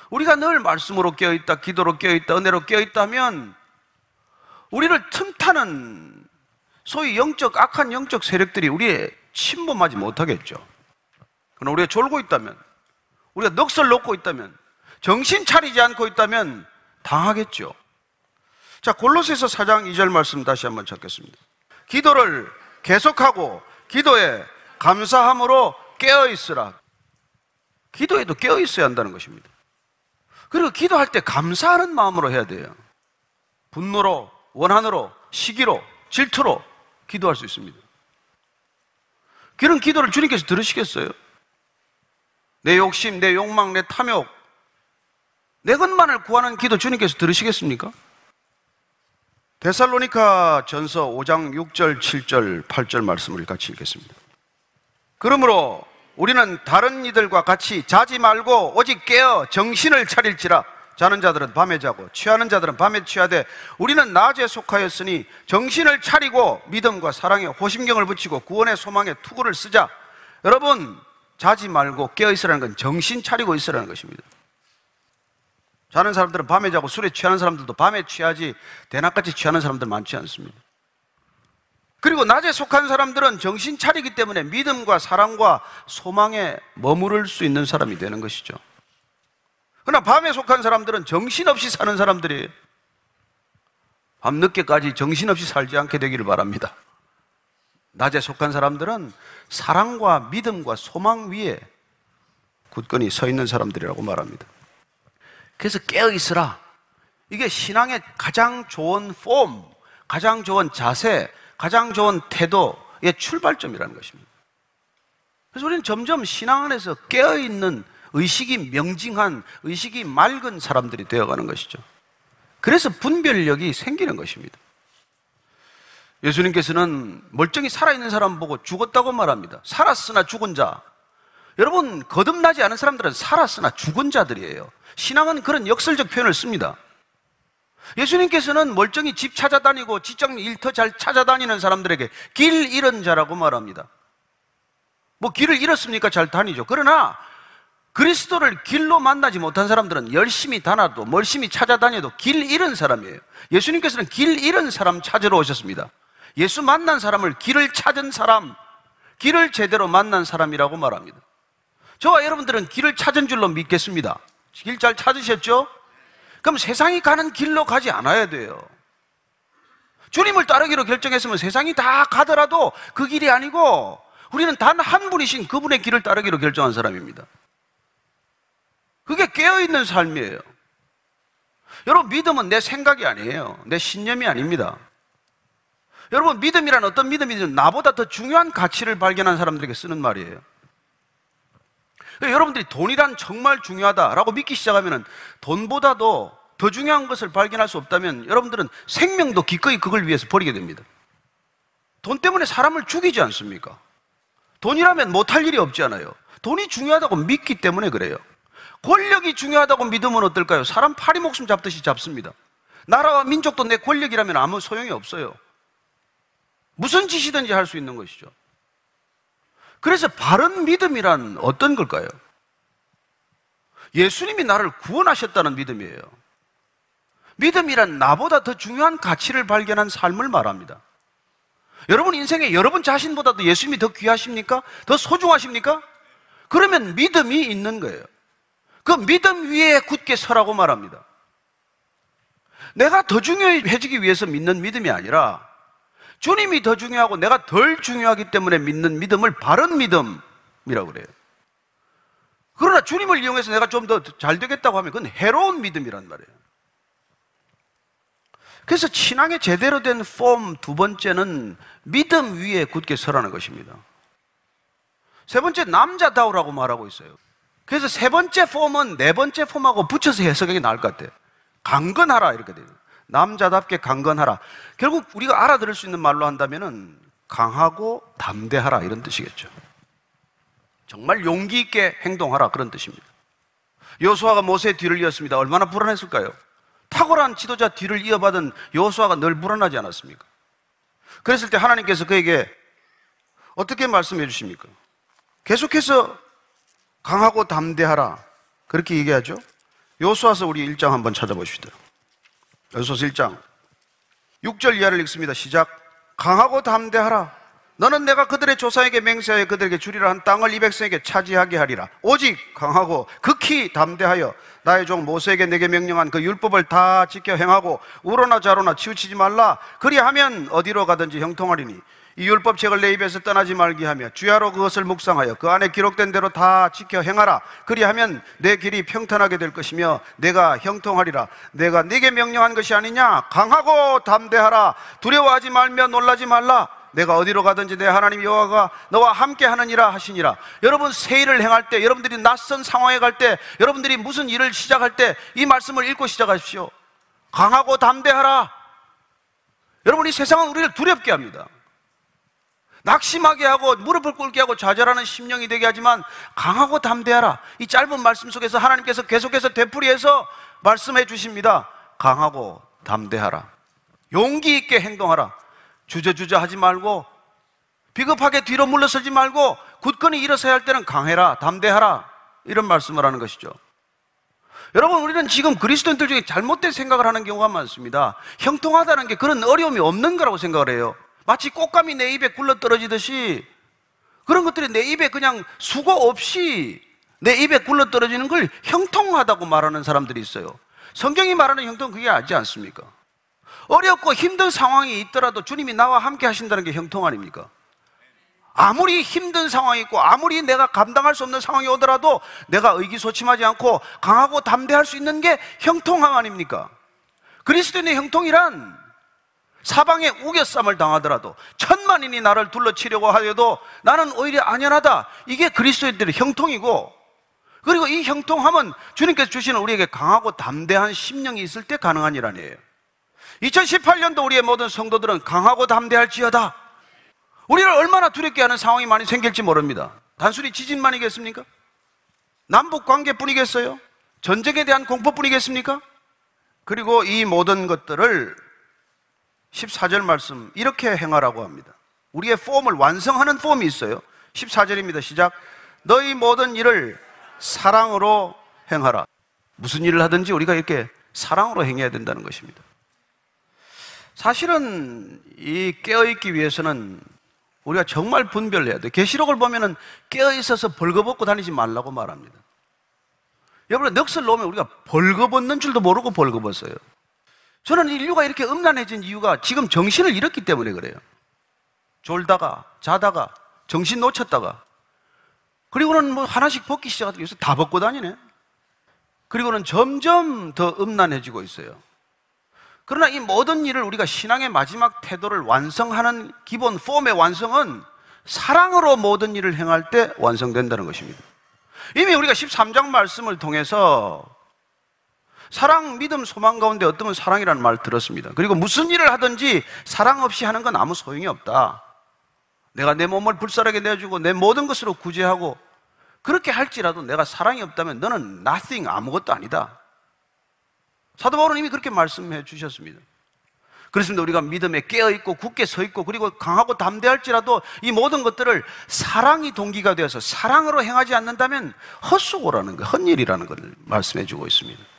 우리가 늘 말씀으로 깨어있다, 기도로 깨어있다, 은혜로 깨어있다면 우리를 틈타는 소위 영적, 악한 영적 세력들이 우리의 침범하지 못하겠죠. 그러나 우리가 졸고 있다면, 우리가 넋을 놓고 있다면, 정신 차리지 않고 있다면 당하겠죠. 자, 골로새서 4장 2절 말씀 다시 한번 찾겠습니다. 기도를 계속하고 기도에 감사함으로 깨어 있으라. 기도에도 깨어 있어야 한다는 것입니다. 그리고 기도할 때 감사하는 마음으로 해야 돼요. 분노로, 원한으로, 시기로, 질투로 기도할 수 있습니다. 그런 기도를 주님께서 들으시겠어요? 내 욕심, 내 욕망, 내 탐욕, 내 것만을 구하는 기도 주님께서 들으시겠습니까? 데살로니카 전서 5장 6절, 7절, 8절 말씀을 같이 읽겠습니다. 그러므로 우리는 다른 이들과 같이 자지 말고 오직 깨어 정신을 차릴지라 자는 자들은 밤에 자고 취하는 자들은 밤에 취하되 우리는 낮에 속하였으니 정신을 차리고 믿음과 사랑에 호심경을 붙이고 구원의 소망에 투구를 쓰자. 여러분 자지 말고 깨어 있으라는 건 정신 차리고 있으라는 것입니다. 자는 사람들은 밤에 자고 술에 취하는 사람들도 밤에 취하지 대낮같이 취하는 사람들 많지 않습니다. 그리고 낮에 속한 사람들은 정신 차리기 때문에 믿음과 사랑과 소망에 머무를 수 있는 사람이 되는 것이죠. 그러나 밤에 속한 사람들은 정신없이 사는 사람들이에요. 밤늦게까지 정신없이 살지 않게 되기를 바랍니다. 낮에 속한 사람들은 사랑과 믿음과 소망 위에 굳건히 서 있는 사람들이라고 말합니다. 그래서 깨어 있으라. 이게 신앙의 가장 좋은 폼, 가장 좋은 자세, 가장 좋은 태도의 출발점이라는 것입니다. 그래서 우리는 점점 신앙 안에서 깨어 있는 의식이 명징한, 의식이 맑은 사람들이 되어가는 것이죠. 그래서 분별력이 생기는 것입니다. 예수님께서는 멀쩡히 살아있는 사람 보고 죽었다고 말합니다. 살았으나 죽은 자. 여러분, 거듭나지 않은 사람들은 살았으나 죽은 자들이에요. 신앙은 그런 역설적 표현을 씁니다. 예수님께서는 멀쩡히 집 찾아다니고 직장 일터 잘 찾아다니는 사람들에게 길 잃은 자라고 말합니다. 뭐 길을 잃었습니까? 잘 다니죠. 그러나 그리스도를 길로 만나지 못한 사람들은 열심히 다나도 멀심히 찾아다녀도 길 잃은 사람이에요. 예수님께서는 길 잃은 사람 찾으러 오셨습니다. 예수 만난 사람을 길을 찾은 사람, 길을 제대로 만난 사람이라고 말합니다. 저와 여러분들은 길을 찾은 줄로 믿겠습니다. 길 잘 찾으셨죠? 그럼 세상이 가는 길로 가지 않아야 돼요. 주님을 따르기로 결정했으면 세상이 다 가더라도 그 길이 아니고 우리는 단 한 분이신 그분의 길을 따르기로 결정한 사람입니다. 그게 깨어있는 삶이에요. 여러분, 믿음은 내 생각이 아니에요. 내 신념이 아닙니다. 여러분, 믿음이란 어떤 믿음이든 나보다 더 중요한 가치를 발견한 사람들에게 쓰는 말이에요. 여러분들이 돈이란 정말 중요하다라고 믿기 시작하면 돈보다도 더 중요한 것을 발견할 수 없다면 여러분들은 생명도 기꺼이 그걸 위해서 버리게 됩니다. 돈 때문에 사람을 죽이지 않습니까? 돈이라면 못할 일이 없잖아요. 돈이 중요하다고 믿기 때문에 그래요. 권력이 중요하다고 믿으면 어떨까요? 사람 파리 목숨 잡듯이 잡습니다. 나라와 민족도 내 권력이라면 아무 소용이 없어요. 무슨 짓이든지 할 수 있는 것이죠. 그래서 바른 믿음이란 어떤 걸까요? 예수님이 나를 구원하셨다는 믿음이에요. 믿음이란 나보다 더 중요한 가치를 발견한 삶을 말합니다. 여러분 인생에 여러분 자신보다도 예수님이 더 귀하십니까? 더 소중하십니까? 그러면 믿음이 있는 거예요. 그 믿음 위에 굳게 서라고 말합니다. 내가 더 중요해지기 위해서 믿는 믿음이 아니라 주님이 더 중요하고 내가 덜 중요하기 때문에 믿는 믿음을 바른 믿음이라고 그래요. 그러나 주님을 이용해서 내가 좀 더 잘 되겠다고 하면 그건 해로운 믿음이란 말이에요. 그래서 신앙의 제대로 된 폼 두 번째는 믿음 위에 굳게 서라는 것입니다. 세 번째 남자다우라고 말하고 있어요. 그래서 세 번째 폼은 네 번째 폼하고 붙여서 해석하기 나을 것 같아요. 강건하라 이렇게 돼요. 남자답게 강건하라. 결국 우리가 알아들을 수 있는 말로 한다면은 강하고 담대하라 이런 뜻이겠죠. 정말 용기 있게 행동하라 그런 뜻입니다. 요수아가 모세의 뒤를 이었습니다. 얼마나 불안했을까요? 탁월한 지도자 뒤를 이어받은 요수아가 늘 불안하지 않았습니까? 그랬을 때 하나님께서 그에게 어떻게 말씀해 주십니까? 계속해서 강하고 담대하라. 그렇게 얘기하죠. 요수아서 우리 1장 한번 찾아보시죠. 요수아서 1장 6절 이하를 읽습니다. 시작. 강하고 담대하라. 너는 내가 그들의 조상에게 맹세하여 그들에게 주리라 한 땅을 이 백성에게 차지하게 하리라. 오직 강하고 극히 담대하여 나의 종 모세에게 내게 명령한 그 율법을 다 지켜 행하고 우로나 자로나 치우치지 말라. 그리하면 어디로 가든지 형통하리니 이 율법책을 내 입에서 떠나지 말게 하며 주야로 그것을 묵상하여 그 안에 기록된 대로 다 지켜 행하라. 그리하면 내 길이 평탄하게 될 것이며 내가 형통하리라. 내가 네게 명령한 것이 아니냐? 강하고 담대하라. 두려워하지 말며 놀라지 말라. 내가 어디로 가든지 내 하나님 여호와가 너와 함께 하느니라 하시니라. 여러분 새 일을 행할 때, 여러분들이 낯선 상황에 갈 때, 여러분들이 무슨 일을 시작할 때 이 말씀을 읽고 시작하십시오. 강하고 담대하라. 여러분 이 세상은 우리를 두렵게 합니다. 낙심하게 하고 무릎을 꿇게 하고 좌절하는 심령이 되게 하지만 강하고 담대하라. 이 짧은 말씀 속에서 하나님께서 계속해서 되풀이해서 말씀해 주십니다. 강하고 담대하라. 용기 있게 행동하라. 주저주저 하지 말고 비겁하게 뒤로 물러서지 말고 굳건히 일어서야 할 때는 강해라. 담대하라. 이런 말씀을 하는 것이죠. 여러분, 우리는 지금 그리스도인들 중에 잘못된 생각을 하는 경우가 많습니다. 형통하다는 게 그런 어려움이 없는 거라고 생각을 해요. 마치 꽃감이 내 입에 굴러 떨어지듯이 그런 것들이 내 입에 그냥 수고 없이 내 입에 굴러 떨어지는 걸 형통하다고 말하는 사람들이 있어요. 성경이 말하는 형통 그게 아니지 않습니까? 어렵고 힘든 상황이 있더라도 주님이 나와 함께 하신다는 게 형통 아닙니까? 아무리 힘든 상황이 있고 아무리 내가 감당할 수 없는 상황이 오더라도 내가 의기소침하지 않고 강하고 담대할 수 있는 게 형통함 아닙니까? 그리스도인의 형통이란 사방에 우겨쌈을 당하더라도 천만인이 나를 둘러치려고 하여도 나는 오히려 안연하다. 이게 그리스도인들의 형통이고 그리고 이 형통함은 주님께서 주시는 우리에게 강하고 담대한 심령이 있을 때 가능한 일 아니에요. 2018년도 우리의 모든 성도들은 강하고 담대할지어다. 우리를 얼마나 두렵게 하는 상황이 많이 생길지 모릅니다. 단순히 지진만이겠습니까? 남북 관계뿐이겠어요? 전쟁에 대한 공포뿐이겠습니까? 그리고 이 모든 것들을 14절 말씀 이렇게 행하라고 합니다. 우리의 폼을 완성하는 폼이 있어요. 14절입니다. 시작. 너희 모든 일을 사랑으로 행하라. 무슨 일을 하든지 우리가 이렇게 사랑으로 행해야 된다는 것입니다. 사실은 이 깨어있기 위해서는 우리가 정말 분별해야 돼. 계시록을 보면은 깨어 있어서 벌거벗고 다니지 말라고 말합니다. 여러분, 넋을 놓으면 우리가 벌거벗는 줄도 모르고 벌거벗어요. 저는 인류가 이렇게 음란해진 이유가 지금 정신을 잃었기 때문에 그래요. 졸다가, 자다가, 정신 놓쳤다가, 그리고는 뭐 하나씩 벗기 시작하더니 요새 다 벗고 다니네. 그리고는 점점 더 음란해지고 있어요. 그러나 이 모든 일을 우리가 신앙의 마지막 태도를 완성하는 기본 폼의 완성은 사랑으로 모든 일을 행할 때 완성된다는 것입니다. 이미 우리가 13장 말씀을 통해서 사랑, 믿음, 소망 가운데 어떤 사랑이라는 말 들었습니다. 그리고 무슨 일을 하든지 사랑 없이 하는 건 아무 소용이 없다. 내가 내 몸을 불살하게 내주고 내 모든 것으로 구제하고 그렇게 할지라도 내가 사랑이 없다면 너는 nothing 아무것도 아니다. 사도 바울은 이미 그렇게 말씀해 주셨습니다. 그렇습니다. 우리가 믿음에 깨어 있고 굳게 서 있고 그리고 강하고 담대할지라도 이 모든 것들을 사랑이 동기가 되어서 사랑으로 행하지 않는다면 헛수고라는 거, 헛일이라는 것을 말씀해 주고 있습니다.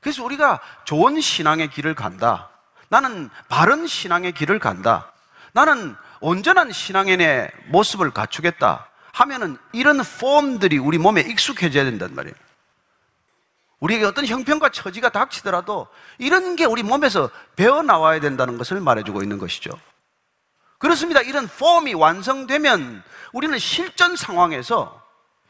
그래서 우리가 좋은 신앙의 길을 간다. 나는 바른 신앙의 길을 간다. 나는 온전한 신앙의 내 모습을 갖추겠다. 하면은 이런 폼들이 우리 몸에 익숙해져야 된단 말이에요. 우리에게 어떤 형편과 처지가 닥치더라도 이런 게 우리 몸에서 배어 나와야 된다는 것을 말해주고 있는 것이죠. 그렇습니다. 이런 폼이 완성되면 우리는 실전 상황에서,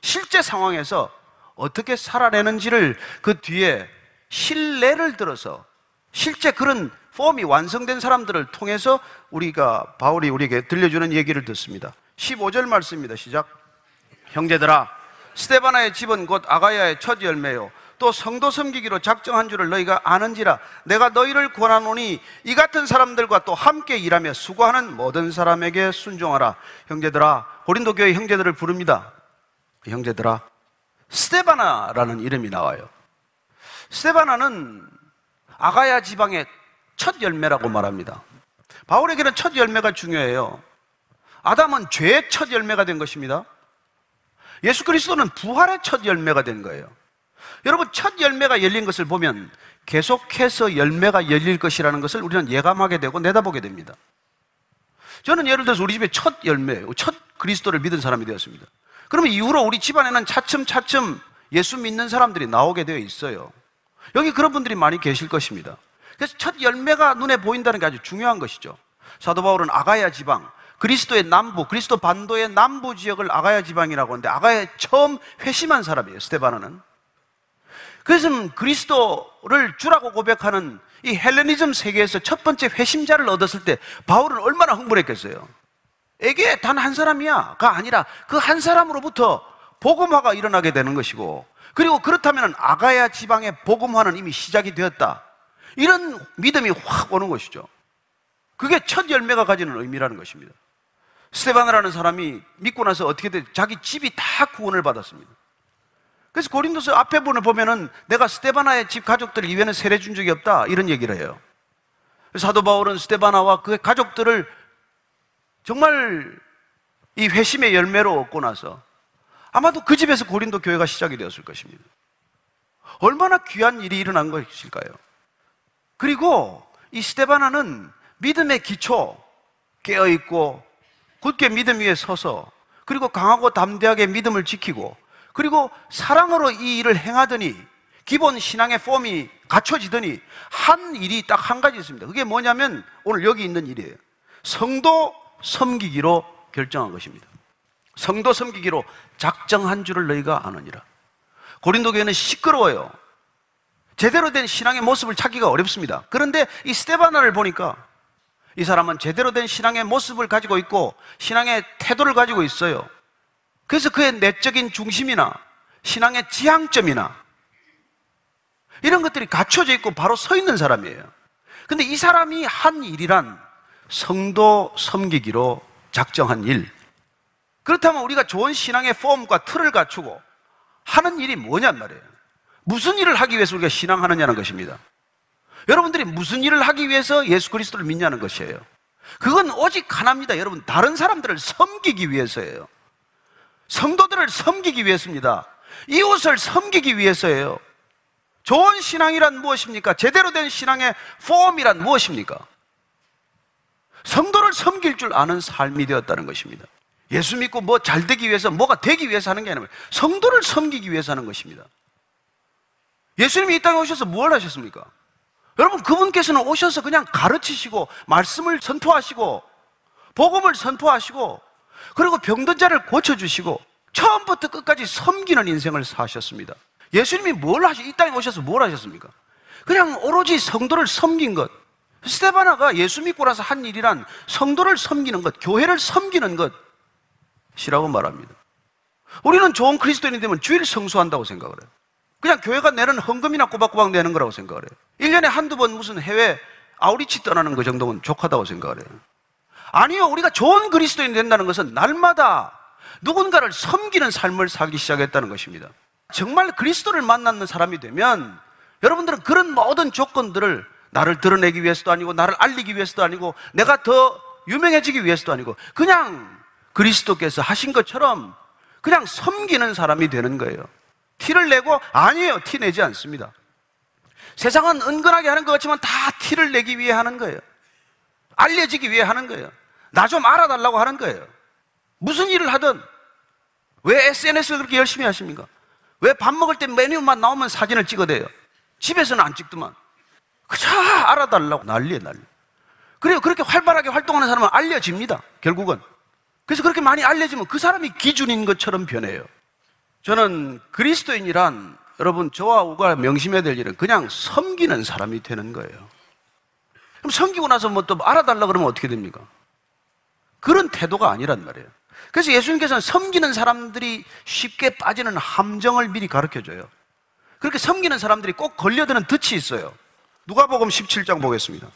실제 상황에서 어떻게 살아내는지를 그 뒤에 신뢰를 들어서 실제 그런 폼이 완성된 사람들을 통해서 우리가 바울이 우리에게 들려주는 얘기를 듣습니다. 15절 말씀입니다. 시작. 형제들아, 스테바나의 집은 곧 아가야의 첫 열매요. 또 성도 섬기기로 작정한 줄을 너희가 아는지라 내가 너희를 권하노니 이 같은 사람들과 또 함께 일하며 수고하는 모든 사람에게 순종하라 형제들아 고린도 교회 형제들을 부릅니다 형제들아 스테바나라는 이름이 나와요 스테바나는 아가야 지방의 첫 열매라고 말합니다 바울에게는 첫 열매가 중요해요 아담은 죄의 첫 열매가 된 것입니다 예수 그리스도는 부활의 첫 열매가 된 거예요 여러분, 첫 열매가 열린 것을 보면 계속해서 열매가 열릴 것이라는 것을 우리는 예감하게 되고 내다보게 됩니다. 저는 예를 들어서 우리 집에 첫 열매, 첫 그리스도를 믿은 사람이 되었습니다. 그러면 이후로 우리 집안에는 차츰차츰 예수 믿는 사람들이 나오게 되어 있어요. 여기 그런 분들이 많이 계실 것입니다. 그래서 첫 열매가 눈에 보인다는 게 아주 중요한 것이죠. 사도 바울은 아가야 지방, 그리스도의 남부, 그리스도 반도의 남부 지역을 아가야 지방이라고 하는데 아가야 처음 회심한 사람이에요, 스테바나는. 그래서 그리스도를 주라고 고백하는 이 헬레니즘 세계에서 첫 번째 회심자를 얻었을 때 바울은 얼마나 흥분했겠어요. 에게 단 한 사람이야가 아니라 그 한 사람으로부터 복음화가 일어나게 되는 것이고 그리고 그렇다면 아가야 지방의 복음화는 이미 시작이 되었다. 이런 믿음이 확 오는 것이죠. 그게 첫 열매가 가지는 의미라는 것입니다. 스테반이라는 사람이 믿고 나서 어떻게 돼? 자기 집이 다 구원을 받았습니다. 그래서 고린도서 앞에 보면은 내가 스테바나의 집 가족들 이외에는 세례 준 적이 없다 이런 얘기를 해요. 사도 바울은 스테바나와 그의 가족들을 정말 이 회심의 열매로 얻고 나서 아마도 그 집에서 고린도 교회가 시작이 되었을 것입니다. 얼마나 귀한 일이 일어난 것일까요? 그리고 이 스테바나는 믿음의 기초 깨어있고 굳게 믿음 위에 서서 그리고 강하고 담대하게 믿음을 지키고 그리고 사랑으로 이 일을 행하더니 기본 신앙의 폼이 갖춰지더니 한 일이 딱 한 가지 있습니다. 그게 뭐냐면 오늘 여기 있는 일이에요. 성도 섬기기로 결정한 것입니다. 성도 섬기기로 작정한 줄을 너희가 아느니라. 고린도 교회는 시끄러워요. 제대로 된 신앙의 모습을 찾기가 어렵습니다. 그런데 이 스테바나를 보니까 이 사람은 제대로 된 신앙의 모습을 가지고 있고 신앙의 태도를 가지고 있어요. 그래서 그의 내적인 중심이나 신앙의 지향점이나 이런 것들이 갖춰져 있고 바로 서 있는 사람이에요. 근데 이 사람이 한 일이란 성도 섬기기로 작정한 일. 그렇다면 우리가 좋은 신앙의 폼과 틀을 갖추고 하는 일이 뭐냔 말이에요. 무슨 일을 하기 위해서 우리가 신앙하느냐는 것입니다. 여러분들이 무슨 일을 하기 위해서 예수 그리스도를 믿냐는 것이에요. 그건 오직 하나입니다. 여러분, 다른 사람들을 섬기기 위해서예요. 성도들을 섬기기 위해서입니다. 이웃을 섬기기 위해서예요. 좋은 신앙이란 무엇입니까? 제대로 된 신앙의 폼이란 무엇입니까? 성도를 섬길 줄 아는 삶이 되었다는 것입니다. 예수 믿고 뭐 잘 되기 위해서, 뭐가 되기 위해서 하는 게 아니라 성도를 섬기기 위해서 하는 것입니다. 예수님이 이 땅에 오셔서 뭘 하셨습니까? 여러분, 그분께서는 오셔서 그냥 가르치시고, 말씀을 선포하시고, 복음을 선포하시고, 그리고 병든 자를 고쳐주시고, 처음부터 끝까지 섬기는 인생을 사셨습니다. 예수님이 뭘 하시, 이 땅에 오셔서 뭘 하셨습니까? 그냥 오로지 성도를 섬긴 것. 스테바나가 예수 믿고 나서 한 일이란 성도를 섬기는 것, 교회를 섬기는 것 이라고 말합니다. 우리는 좋은 그리스도인이 되면 주일 성수한다고 생각을 해요. 그냥 교회가 내는 헌금이나 꼬박꼬박 내는 거라고 생각을 해요. 1년에 한두 번 무슨 해외 아우리치 떠나는 거 정도면 족하다고 생각을 해요. 아니요, 우리가 좋은 그리스도인이 된다는 것은 날마다 누군가를 섬기는 삶을 살기 시작했다는 것입니다. 정말 그리스도를 만나는 사람이 되면 여러분들은 그런 모든 조건들을 나를 드러내기 위해서도 아니고 나를 알리기 위해서도 아니고 내가 더 유명해지기 위해서도 아니고 그냥 그리스도께서 하신 것처럼 그냥 섬기는 사람이 되는 거예요. 티를 내고 아니에요. 티 내지 않습니다. 세상은 은근하게 하는 것 같지만 다 티를 내기 위해 하는 거예요. 알려지기 위해 하는 거예요. 나 좀 알아달라고 하는 거예요. 무슨 일을 하든 왜 SNS를 그렇게 열심히 하십니까? 왜 밥 먹을 때 메뉴만 나오면 사진을 찍어대요? 집에서는 안 찍더만. 그저 알아달라고 난리에 난리. 그래요. 그렇게 활발하게 활동하는 사람은 알려집니다. 결국은. 그래서 그렇게 많이 알려지면 그 사람이 기준인 것처럼 변해요. 저는 그리스도인이란 여러분 저와 우가 명심해야 될 일은 그냥 섬기는 사람이 되는 거예요. 그럼 섬기고 나서 뭐 또 알아달라 그러면 어떻게 됩니까? 그런 태도가 아니란 말이에요. 그래서 예수님께서는 섬기는 사람들이 쉽게 빠지는 함정을 미리 가르쳐 줘요. 그렇게 섬기는 사람들이 꼭 걸려드는 덫이 있어요. 누가복음 17장 보겠습니다.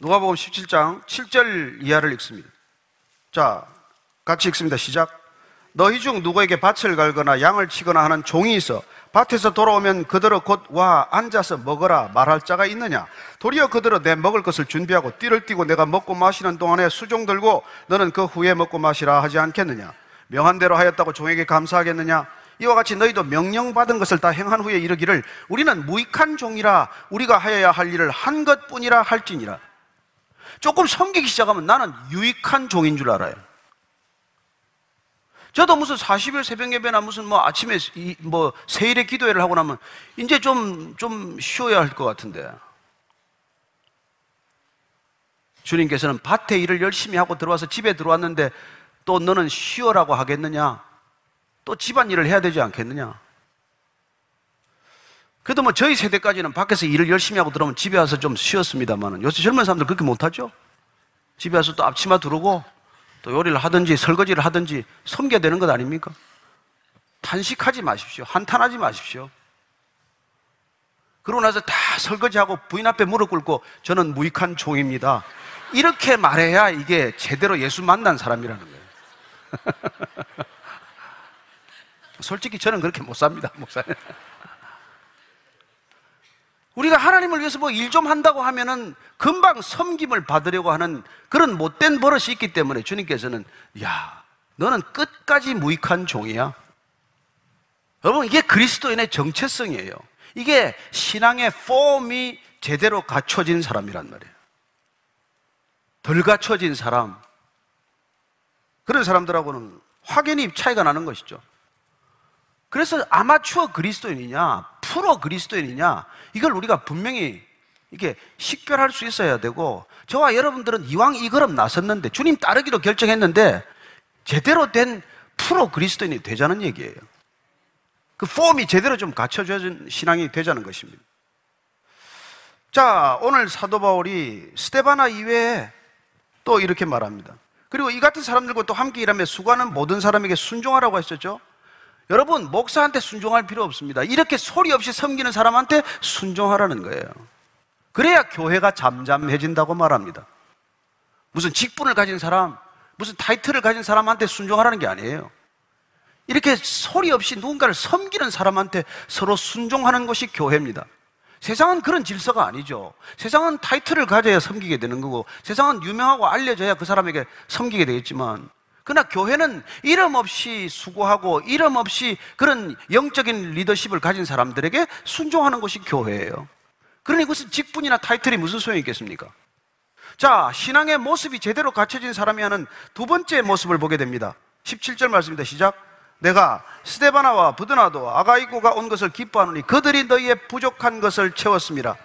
누가복음 17장 7절 이하를 읽습니다. 자, 같이 읽습니다. 시작. 너희 중 누구에게 밭을 갈거나 양을 치거나 하는 종이 있어 밭에서 돌아오면 그대로 곧 와 앉아서 먹어라 말할 자가 있느냐? 도리어 그대로 내 먹을 것을 준비하고 띠를 띠고 내가 먹고 마시는 동안에 수종 들고 너는 그 후에 먹고 마시라 하지 않겠느냐? 명한 대로 하였다고 종에게 감사하겠느냐? 이와 같이 너희도 명령받은 것을 다 행한 후에 이르기를 우리는 무익한 종이라 우리가 하여야 할 일을 한 것뿐이라 할지니라. 조금 섬기기 시작하면 나는 유익한 종인 줄 알아요 저도 무슨 40일 새벽 예배나 무슨 뭐 아침에 뭐 세일에 기도회를 하고 나면 이제 좀, 좀 쉬어야 할 것 같은데. 주님께서는 밭에 일을 열심히 하고 들어와서 집에 들어왔는데 또 너는 쉬어라고 하겠느냐? 또 집안 일을 해야 되지 않겠느냐? 그래도 뭐 저희 세대까지는 밖에서 일을 열심히 하고 들어오면 집에 와서 좀 쉬었습니다만은 요새 젊은 사람들 그렇게 못하죠? 집에 와서 또 앞치마 두르고 또 요리를 하든지 설거지를 하든지 섬겨야 되는 것 아닙니까? 탄식하지 마십시오. 한탄하지 마십시오. 그러고 나서 다 설거지하고 부인 앞에 무릎 꿇고 저는 무익한 종입니다. 이렇게 말해야 이게 제대로 예수 만난 사람이라는 거예요. 솔직히 저는 그렇게 못 삽니다, 목사님. 우리가 하나님을 위해서 뭐 일 좀 한다고 하면은 금방 섬김을 받으려고 하는 그런 못된 버릇이 있기 때문에 주님께서는 야, 너는 끝까지 무익한 종이야. 여러분, 이게 그리스도인의 정체성이에요. 이게 신앙의 폼이 제대로 갖춰진 사람이란 말이에요. 덜 갖춰진 사람. 그런 사람들하고는 확연히 차이가 나는 것이죠. 그래서 아마추어 그리스도인이냐, 프로 그리스도인이냐, 이걸 우리가 분명히 이게 식별할 수 있어야 되고, 저와 여러분들은 이왕 이 걸음 나섰는데, 주님 따르기로 결정했는데, 제대로 된 프로 그리스도인이 되자는 얘기예요. 그 폼이 제대로 좀 갖춰진 신앙이 되자는 것입니다. 자, 오늘 사도 바울이 스테바나 이외에 또 이렇게 말합니다. 그리고 이 같은 사람들과 또 함께 일하며 수고하는 모든 사람에게 순종하라고 했었죠. 여러분, 목사한테 순종할 필요 없습니다. 이렇게 소리 없이 섬기는 사람한테 순종하라는 거예요. 그래야 교회가 잠잠해진다고 말합니다. 무슨 직분을 가진 사람, 무슨 타이틀을 가진 사람한테 순종하라는 게 아니에요. 이렇게 소리 없이 누군가를 섬기는 사람한테 서로 순종하는 것이 교회입니다. 세상은 그런 질서가 아니죠. 세상은 타이틀을 가져야 섬기게 되는 거고, 세상은 유명하고 알려져야 그 사람에게 섬기게 되겠지만, 그러나 교회는 이름 없이 수고하고 이름 없이 그런 영적인 리더십을 가진 사람들에게 순종하는 것이 교회예요. 그러니 그것은 직분이나 타이틀이 무슨 소용이 있겠습니까? 자, 신앙의 모습이 제대로 갖춰진 사람이 하는 두 번째 모습을 보게 됩니다. 17절 말씀입니다. 시작. 내가 스테바나와 부드나도 아가이고가 온 것을 기뻐하노니 그들이 너희의 부족한 것을 채웠습니다.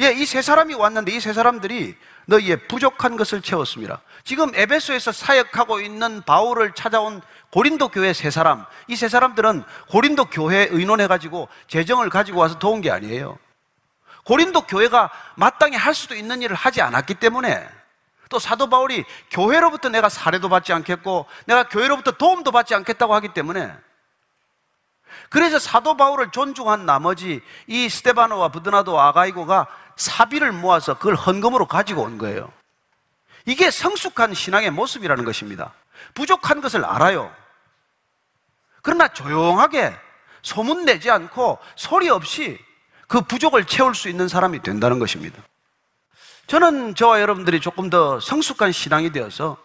예, 이 세 사람이 왔는데 이 세 사람들이 너희의 부족한 것을 채웠습니다. 지금 에베소에서 사역하고 있는 바울을 찾아온 고린도 교회 세 사람, 이 세 사람들은 고린도 교회에 의논해가지고 재정을 가지고 와서 도운 게 아니에요. 고린도 교회가 마땅히 할 수도 있는 일을 하지 않았기 때문에 또 사도 바울이 교회로부터 내가 사례도 받지 않겠고 내가 교회로부터 도움도 받지 않겠다고 하기 때문에 그래서 사도 바울을 존중한 나머지 이 스테바노와 부드나도 아가이고가 사비를 모아서 그걸 헌금으로 가지고 온 거예요. 이게 성숙한 신앙의 모습이라는 것입니다. 부족한 것을 알아요. 그러나 조용하게 소문 내지 않고 소리 없이 그 부족을 채울 수 있는 사람이 된다는 것입니다. 저는 저와 여러분들이 조금 더 성숙한 신앙이 되어서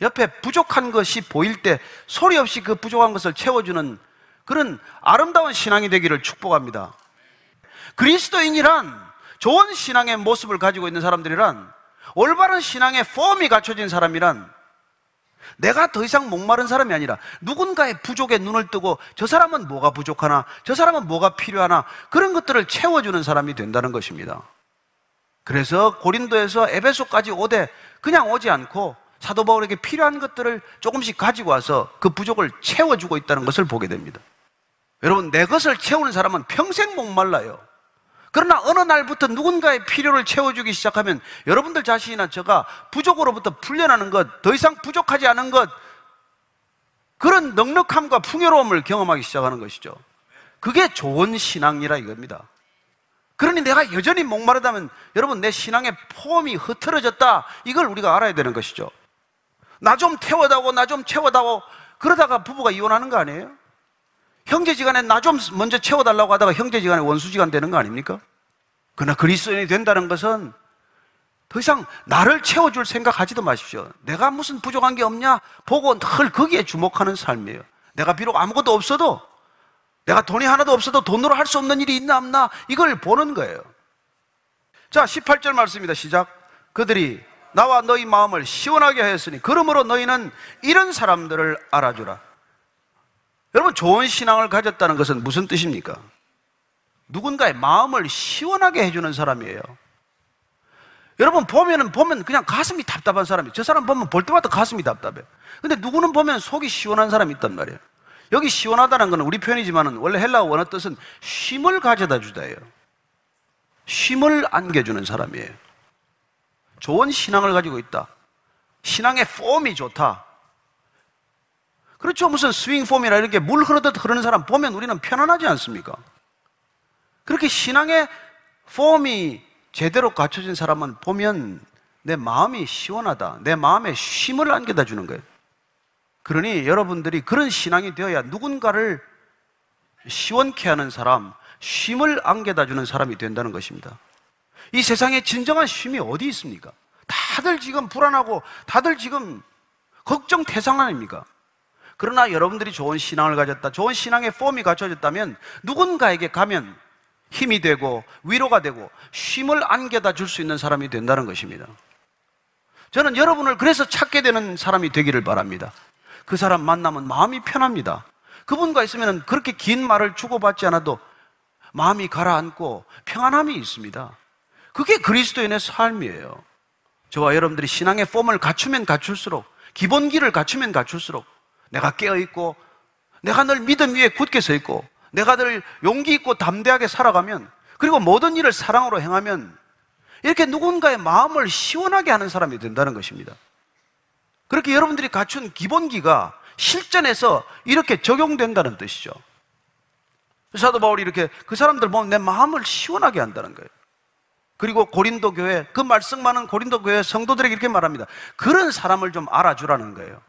옆에 부족한 것이 보일 때 소리 없이 그 부족한 것을 채워주는 그런 아름다운 신앙이 되기를 축복합니다. 그리스도인이란 좋은 신앙의 모습을 가지고 있는 사람들이란 올바른 신앙의 폼이 갖춰진 사람이란 내가 더 이상 목마른 사람이 아니라 누군가의 부족에 눈을 뜨고 저 사람은 뭐가 부족하나, 저 사람은 뭐가 필요하나 그런 것들을 채워주는 사람이 된다는 것입니다. 그래서 고린도에서 에베소까지 오되 그냥 오지 않고 사도 바울에게 필요한 것들을 조금씩 가지고 와서 그 부족을 채워주고 있다는 것을 보게 됩니다. 여러분, 내 것을 채우는 사람은 평생 목말라요. 그러나 어느 날부터 누군가의 필요를 채워주기 시작하면 여러분들 자신이나 저가 부족으로부터 풀려나는 것, 더 이상 부족하지 않은 것, 그런 넉넉함과 풍요로움을 경험하기 시작하는 것이죠. 그게 좋은 신앙이라 이겁니다. 그러니 내가 여전히 목마르다면 여러분 내 신앙의 폼이 흐트러졌다. 이걸 우리가 알아야 되는 것이죠. 나 좀 태워다오, 나좀 채워다오. 그러다가 부부가 이혼하는 거 아니에요? 형제지간에 나 좀 먼저 채워달라고 하다가 형제지간에 원수지간 되는 거 아닙니까? 그러나 그리스도인이 된다는 것은 더 이상 나를 채워줄 생각하지도 마십시오. 내가 무슨 부족한 게 없냐? 보고 늘 거기에 주목하는 삶이에요. 내가 비록 아무것도 없어도 내가 돈이 하나도 없어도 돈으로 할 수 없는 일이 있나 없나 이걸 보는 거예요. 자, 18절 말씀입니다. 시작. 그들이 나와 너희 마음을 시원하게 하였으니 그러므로 너희는 이런 사람들을 알아주라. 여러분 좋은 신앙을 가졌다는 것은 무슨 뜻입니까? 누군가의 마음을 시원하게 해주는 사람이에요. 여러분 보면은 보면 그냥 가슴이 답답한 사람이 저 사람 보면 볼 때마다 가슴이 답답해. 근데 누구는 보면 속이 시원한 사람이 있단 말이에요. 여기 시원하다는 것은 우리 표현이지만은 원래 헬라어 원어 뜻은 쉼을 가져다 주다예요. 쉼을 안겨주는 사람이에요. 좋은 신앙을 가지고 있다. 신앙의 폼이 좋다. 그렇죠. 무슨 스윙폼이나 이렇게 물 흐르듯 흐르는 사람 보면 우리는 편안하지 않습니까? 그렇게 신앙의 폼이 제대로 갖춰진 사람은 보면 내 마음이 시원하다. 내 마음에 쉼을 안겨다 주는 거예요. 그러니 여러분들이 그런 신앙이 되어야 누군가를 시원케 하는 사람, 쉼을 안겨다 주는 사람이 된다는 것입니다. 이 세상에 진정한 쉼이 어디 있습니까? 다들 지금 불안하고 다들 지금 걱정 태상 아닙니까? 그러나 여러분들이 좋은 신앙을 가졌다, 좋은 신앙의 폼이 갖춰졌다면 누군가에게 가면 힘이 되고 위로가 되고 쉼을 안겨다 줄 수 있는 사람이 된다는 것입니다. 저는 여러분을 그래서 찾게 되는 사람이 되기를 바랍니다. 그 사람 만나면 마음이 편합니다. 그분과 있으면 그렇게 긴 말을 주고받지 않아도 마음이 가라앉고 평안함이 있습니다. 그게 그리스도인의 삶이에요. 저와 여러분들이 신앙의 폼을 갖추면 갖출수록 기본기를 갖추면 갖출수록 내가 깨어있고 내가 늘 믿음 위에 굳게 서 있고 내가 늘 용기 있고 담대하게 살아가면 그리고 모든 일을 사랑으로 행하면 이렇게 누군가의 마음을 시원하게 하는 사람이 된다는 것입니다. 그렇게 여러분들이 갖춘 기본기가 실전에서 이렇게 적용된다는 뜻이죠. 사도 바울이 이렇게 그 사람들 보면 내 마음을 시원하게 한다는 거예요. 그리고 고린도 교회, 그 말씀 많은 고린도 교회 성도들에게 이렇게 말합니다. 그런 사람을 좀 알아주라는 거예요.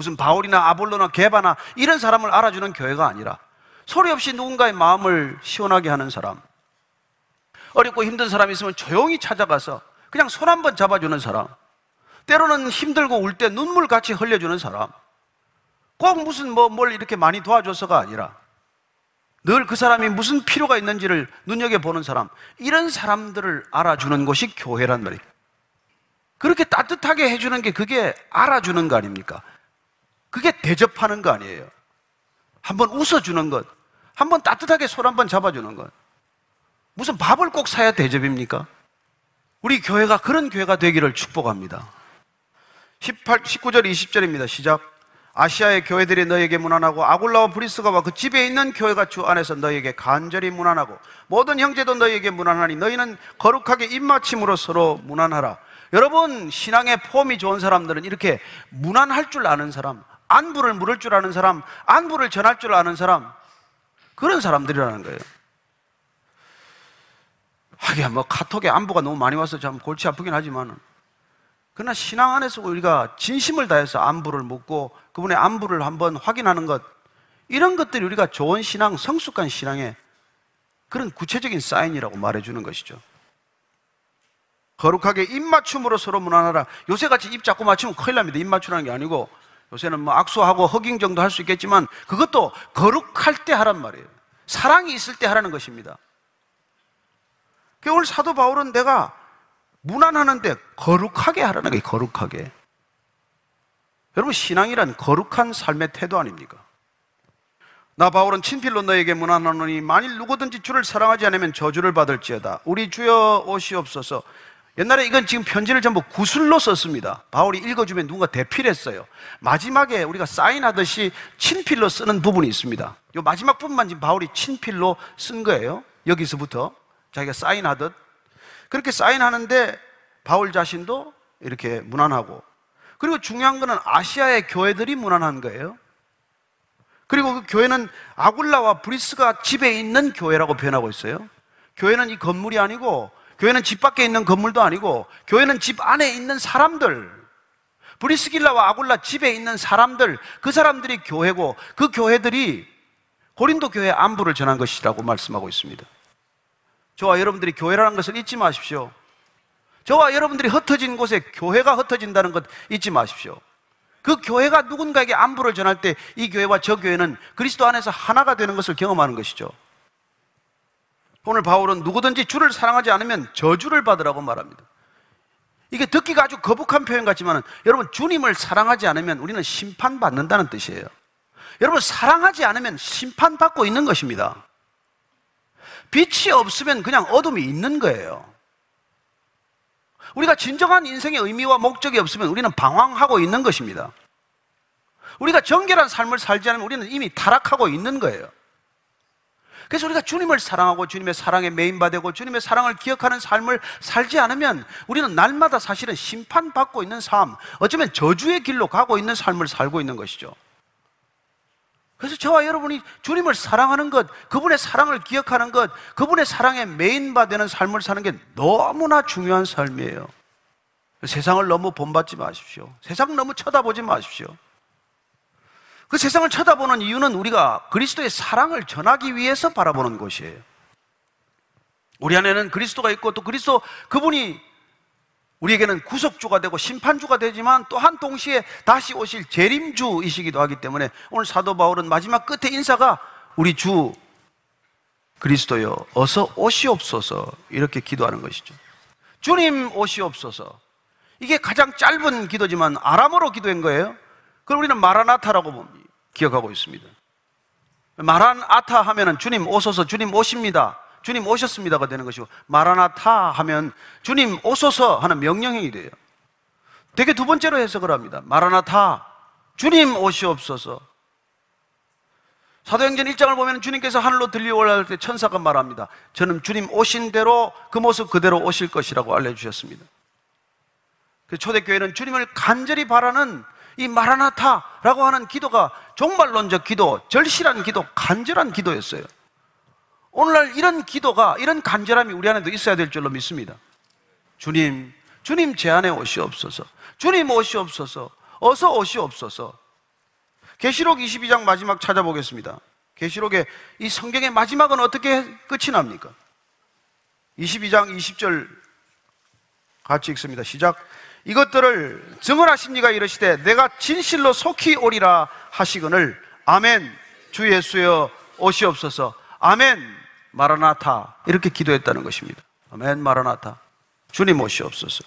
무슨 바울이나 아볼로나 게바나 이런 사람을 알아주는 교회가 아니라 소리 없이 누군가의 마음을 시원하게 하는 사람. 어렵고 힘든 사람이 있으면 조용히 찾아가서 그냥 손 한 번 잡아주는 사람. 때로는 힘들고 울 때 눈물 같이 흘려주는 사람. 꼭 무슨 뭐 뭘 이렇게 많이 도와줘서가 아니라 늘 그 사람이 무슨 필요가 있는지를 눈여겨보는 사람. 이런 사람들을 알아주는 것이 교회란 말이에요. 그렇게 따뜻하게 해주는 게 그게 알아주는 거 아닙니까? 그게 대접하는 거 아니에요. 한번 웃어주는 것. 한번 따뜻하게 손 한번 잡아주는 것. 무슨 밥을 꼭 사야 대접입니까? 우리 교회가 그런 교회가 되기를 축복합니다. 18, 19절, 20절입니다. 시작. 아시아의 교회들이 너에게 무난하고 아굴라와 브리스가와 그 집에 있는 교회가 주 안에서 너에게 간절히 무난하고 모든 형제도 너에게 무난하니 너희는 거룩하게 입맞춤으로 서로 무난하라. 여러분 신앙의 폼이 좋은 사람들은 이렇게 무난할 줄 아는 사람, 안부를 물을 줄 아는 사람, 안부를 전할 줄 아는 사람 그런 사람들이라는 거예요. 하긴 뭐 카톡에 안부가 너무 많이 와서 참 골치 아프긴 하지만 그러나 신앙 안에서 우리가 진심을 다해서 안부를 묻고 그분의 안부를 한번 확인하는 것 이런 것들이 우리가 좋은 신앙, 성숙한 신앙의 그런 구체적인 사인이라고 말해주는 것이죠. 거룩하게 입맞춤으로 서로 무난하라. 요새같이 입 자꾸 맞추면 큰일 납니다. 입 맞추라는 게 아니고 요새는 뭐 악수하고 허깅 정도 할 수 있겠지만 그것도 거룩할 때 하란 말이에요. 사랑이 있을 때 하라는 것입니다. 오늘 사도 바울은 내가 무난하는데 거룩하게 하라는 거예요. 거룩하게. 여러분 신앙이란 거룩한 삶의 태도 아닙니까? 나 바울은 친필로 너에게 무난하노니 만일 누구든지 주를 사랑하지 않으면 저주를 받을지어다. 우리 주여 오시옵소서. 옛날에 이건 지금 편지를 전부 구슬로 썼습니다. 바울이 읽어주면 누군가 대필했어요. 마지막에 우리가 사인하듯이 친필로 쓰는 부분이 있습니다. 이 마지막 부분만 지금 바울이 친필로 쓴 거예요. 여기서부터 자기가 사인하듯 그렇게 사인하는데 바울 자신도 이렇게 무난하고 그리고 중요한 거는 아시아의 교회들이 무난한 거예요. 그리고 그 교회는 아굴라와 브리스가 집에 있는 교회라고 표현하고 있어요. 교회는 이 건물이 아니고 교회는 집 밖에 있는 건물도 아니고 교회는 집 안에 있는 사람들 브리스길라와 아굴라 집에 있는 사람들 그 사람들이 교회고 그 교회들이 고린도 교회 안부를 전한 것이라고 말씀하고 있습니다. 저와 여러분들이 교회라는 것을 잊지 마십시오. 저와 여러분들이 흩어진 곳에 교회가 흩어진다는 것 잊지 마십시오. 그 교회가 누군가에게 안부를 전할 때 이 교회와 저 교회는 그리스도 안에서 하나가 되는 것을 경험하는 것이죠. 오늘 바울은 누구든지 주를 사랑하지 않으면 저주를 받으라고 말합니다. 이게 듣기가 아주 거북한 표현 같지만 여러분 주님을 사랑하지 않으면 우리는 심판받는다는 뜻이에요. 여러분 사랑하지 않으면 심판받고 있는 것입니다. 빛이 없으면 그냥 어둠이 있는 거예요. 우리가 진정한 인생의 의미와 목적이 없으면 우리는 방황하고 있는 것입니다. 우리가 정결한 삶을 살지 않으면 우리는 이미 타락하고 있는 거예요. 그래서 우리가 주님을 사랑하고 주님의 사랑에 메인받고 주님의 사랑을 기억하는 삶을 살지 않으면 우리는 날마다 사실은 심판받고 있는 삶, 어쩌면 저주의 길로 가고 있는 삶을 살고 있는 것이죠. 그래서 저와 여러분이 주님을 사랑하는 것, 그분의 사랑을 기억하는 것, 그분의 사랑에 메인바되는 삶을 사는 게 너무나 중요한 삶이에요. 세상을 너무 본받지 마십시오. 세상 너무 쳐다보지 마십시오. 그 세상을 쳐다보는 이유는 우리가 그리스도의 사랑을 전하기 위해서 바라보는 것이에요. 우리 안에는 그리스도가 있고 또 그리스도 그분이 우리에게는 구속주가 되고 심판주가 되지만 또한 동시에 다시 오실 재림주이시기도 하기 때문에 오늘 사도 바울은 마지막 끝에 인사가 우리 주 그리스도여 어서 오시옵소서 이렇게 기도하는 것이죠. 주님 오시옵소서. 이게 가장 짧은 기도지만 아람어로 기도한 거예요. 그걸 우리는 마라나타라고 기억하고 있습니다. 마라나타 하면은 주님 오소서 주님 오십니다. 주님 오셨습니다가 되는 것이고 마라나타 하면 주님 오소서 하는 명령형이 돼요. 되게 두 번째로 해석을 합니다. 마라나타 주님 오시옵소서. 사도행전 1장을 보면 주님께서 하늘로 들려 올라갈 때 천사가 말합니다. 저는 주님 오신 대로 그 모습 그대로 오실 것이라고 알려주셨습니다. 그 초대교회는 주님을 간절히 바라는 이 마라나타라고 하는 기도가 종말론적 기도, 절실한 기도, 간절한 기도였어요. 오늘날 이런 기도가, 이런 간절함이 우리 안에도 있어야 될 줄로 믿습니다. 주님, 주님 제 안에 오시옵소서. 주님 오시옵소서. 어서 오시옵소서. 계시록 22장 마지막 찾아보겠습니다. 계시록의 이 성경의 마지막은 어떻게 끝이 납니까? 22장 20절 같이 읽습니다. 시작. 이것들을 증언하신 이가 이르시되 내가 진실로 속히 오리라 하시거늘 아멘 주 예수여 오시옵소서 아멘 마라나타 이렇게 기도했다는 것입니다. 아멘 마라나타 주님 오시옵소서.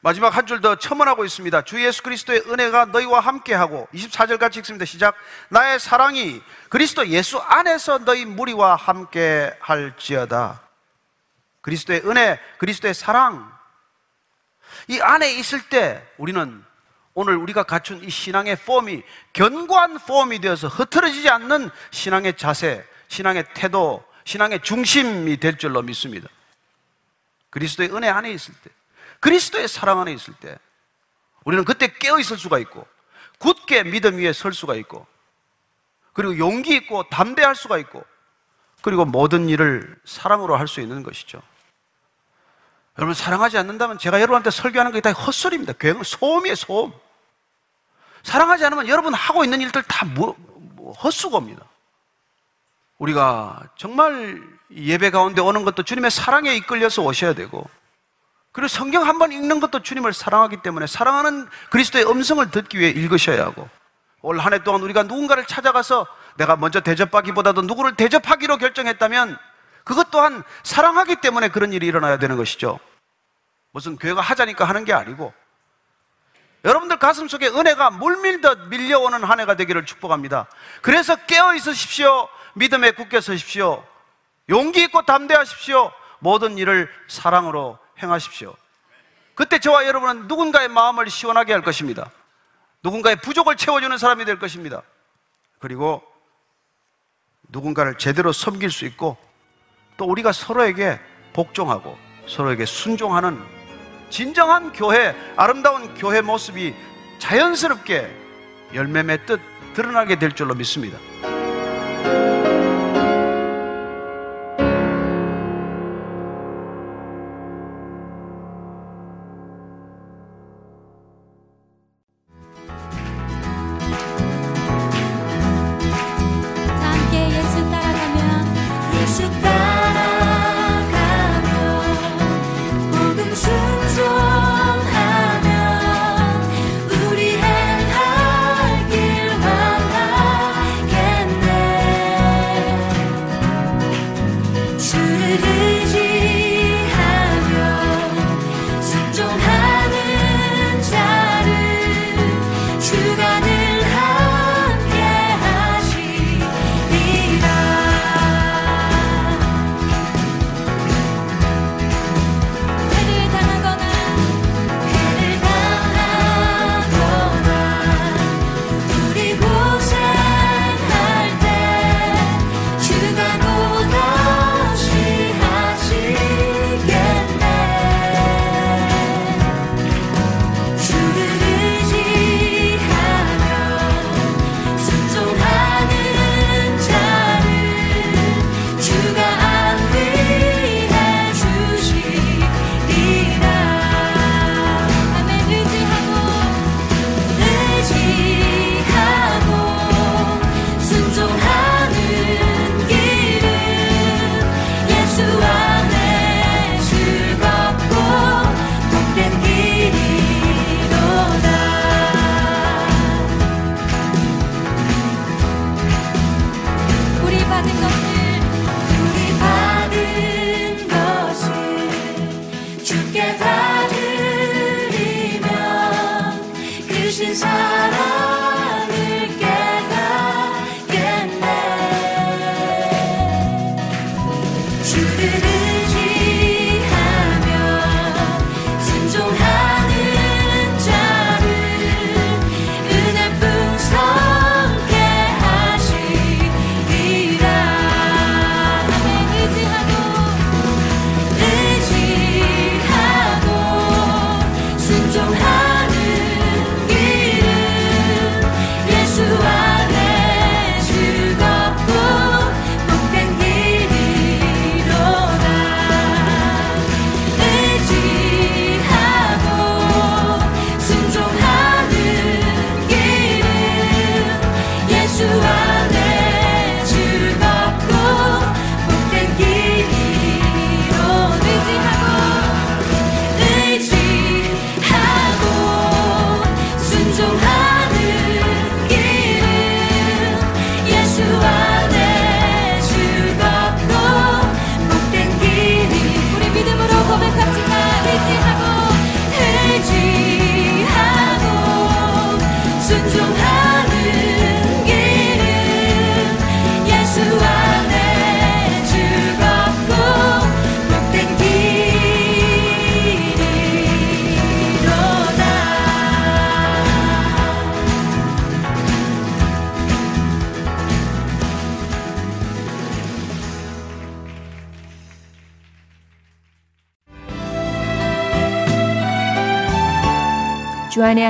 마지막 한 줄 더 첨언하고 있습니다. 주 예수 그리스도의 은혜가 너희와 함께하고 24절 같이 읽습니다. 시작. 나의 사랑이 그리스도 예수 안에서 너희 무리와 함께 할지어다. 그리스도의 은혜, 그리스도의 사랑. 이 안에 있을 때 우리는 오늘 우리가 갖춘 이 신앙의 폼이 견고한 폼이 되어서 흐트러지지 않는 신앙의 자세, 신앙의 태도, 신앙의 중심이 될 줄로 믿습니다. 그리스도의 은혜 안에 있을 때. 그리스도의 사랑 안에 있을 때 우리는 그때 깨어 있을 수가 있고 굳게 믿음 위에 설 수가 있고 그리고 용기 있고 담대할 수가 있고 그리고 모든 일을 사랑으로 할 수 있는 것이죠. 여러분 사랑하지 않는다면 제가 여러분한테 설교하는 게다 헛소리입니다. 소음이에요, 소음. 사랑하지 않으면 여러분 하고 있는 일들 다 뭐, 뭐 헛수고입니다. 우리가 정말 예배 가운데 오는 것도 주님의 사랑에 이끌려서 오셔야 되고 그리고 성경 한 번 읽는 것도 주님을 사랑하기 때문에 사랑하는 그리스도의 음성을 듣기 위해 읽으셔야 하고 올 한 해 동안 우리가 누군가를 찾아가서 내가 먼저 대접하기보다도 누구를 대접하기로 결정했다면 그것 또한 사랑하기 때문에 그런 일이 일어나야 되는 것이죠. 무슨 교회가 하자니까 하는 게 아니고 여러분들 가슴 속에 은혜가 물밀듯 밀려오는 한 해가 되기를 축복합니다. 그래서 깨어 있으십시오. 믿음에 굳게 서십시오. 용기 있고 담대하십시오. 모든 일을 사랑으로 행하십시오. 그때 저와 여러분은 누군가의 마음을 시원하게 할 것입니다. 누군가의 부족을 채워주는 사람이 될 것입니다. 그리고 누군가를 제대로 섬길 수 있고 또 우리가 서로에게 복종하고 서로에게 순종하는 진정한 교회, 아름다운 교회 모습이 자연스럽게 열매 맺듯 드러나게 될 줄로 믿습니다.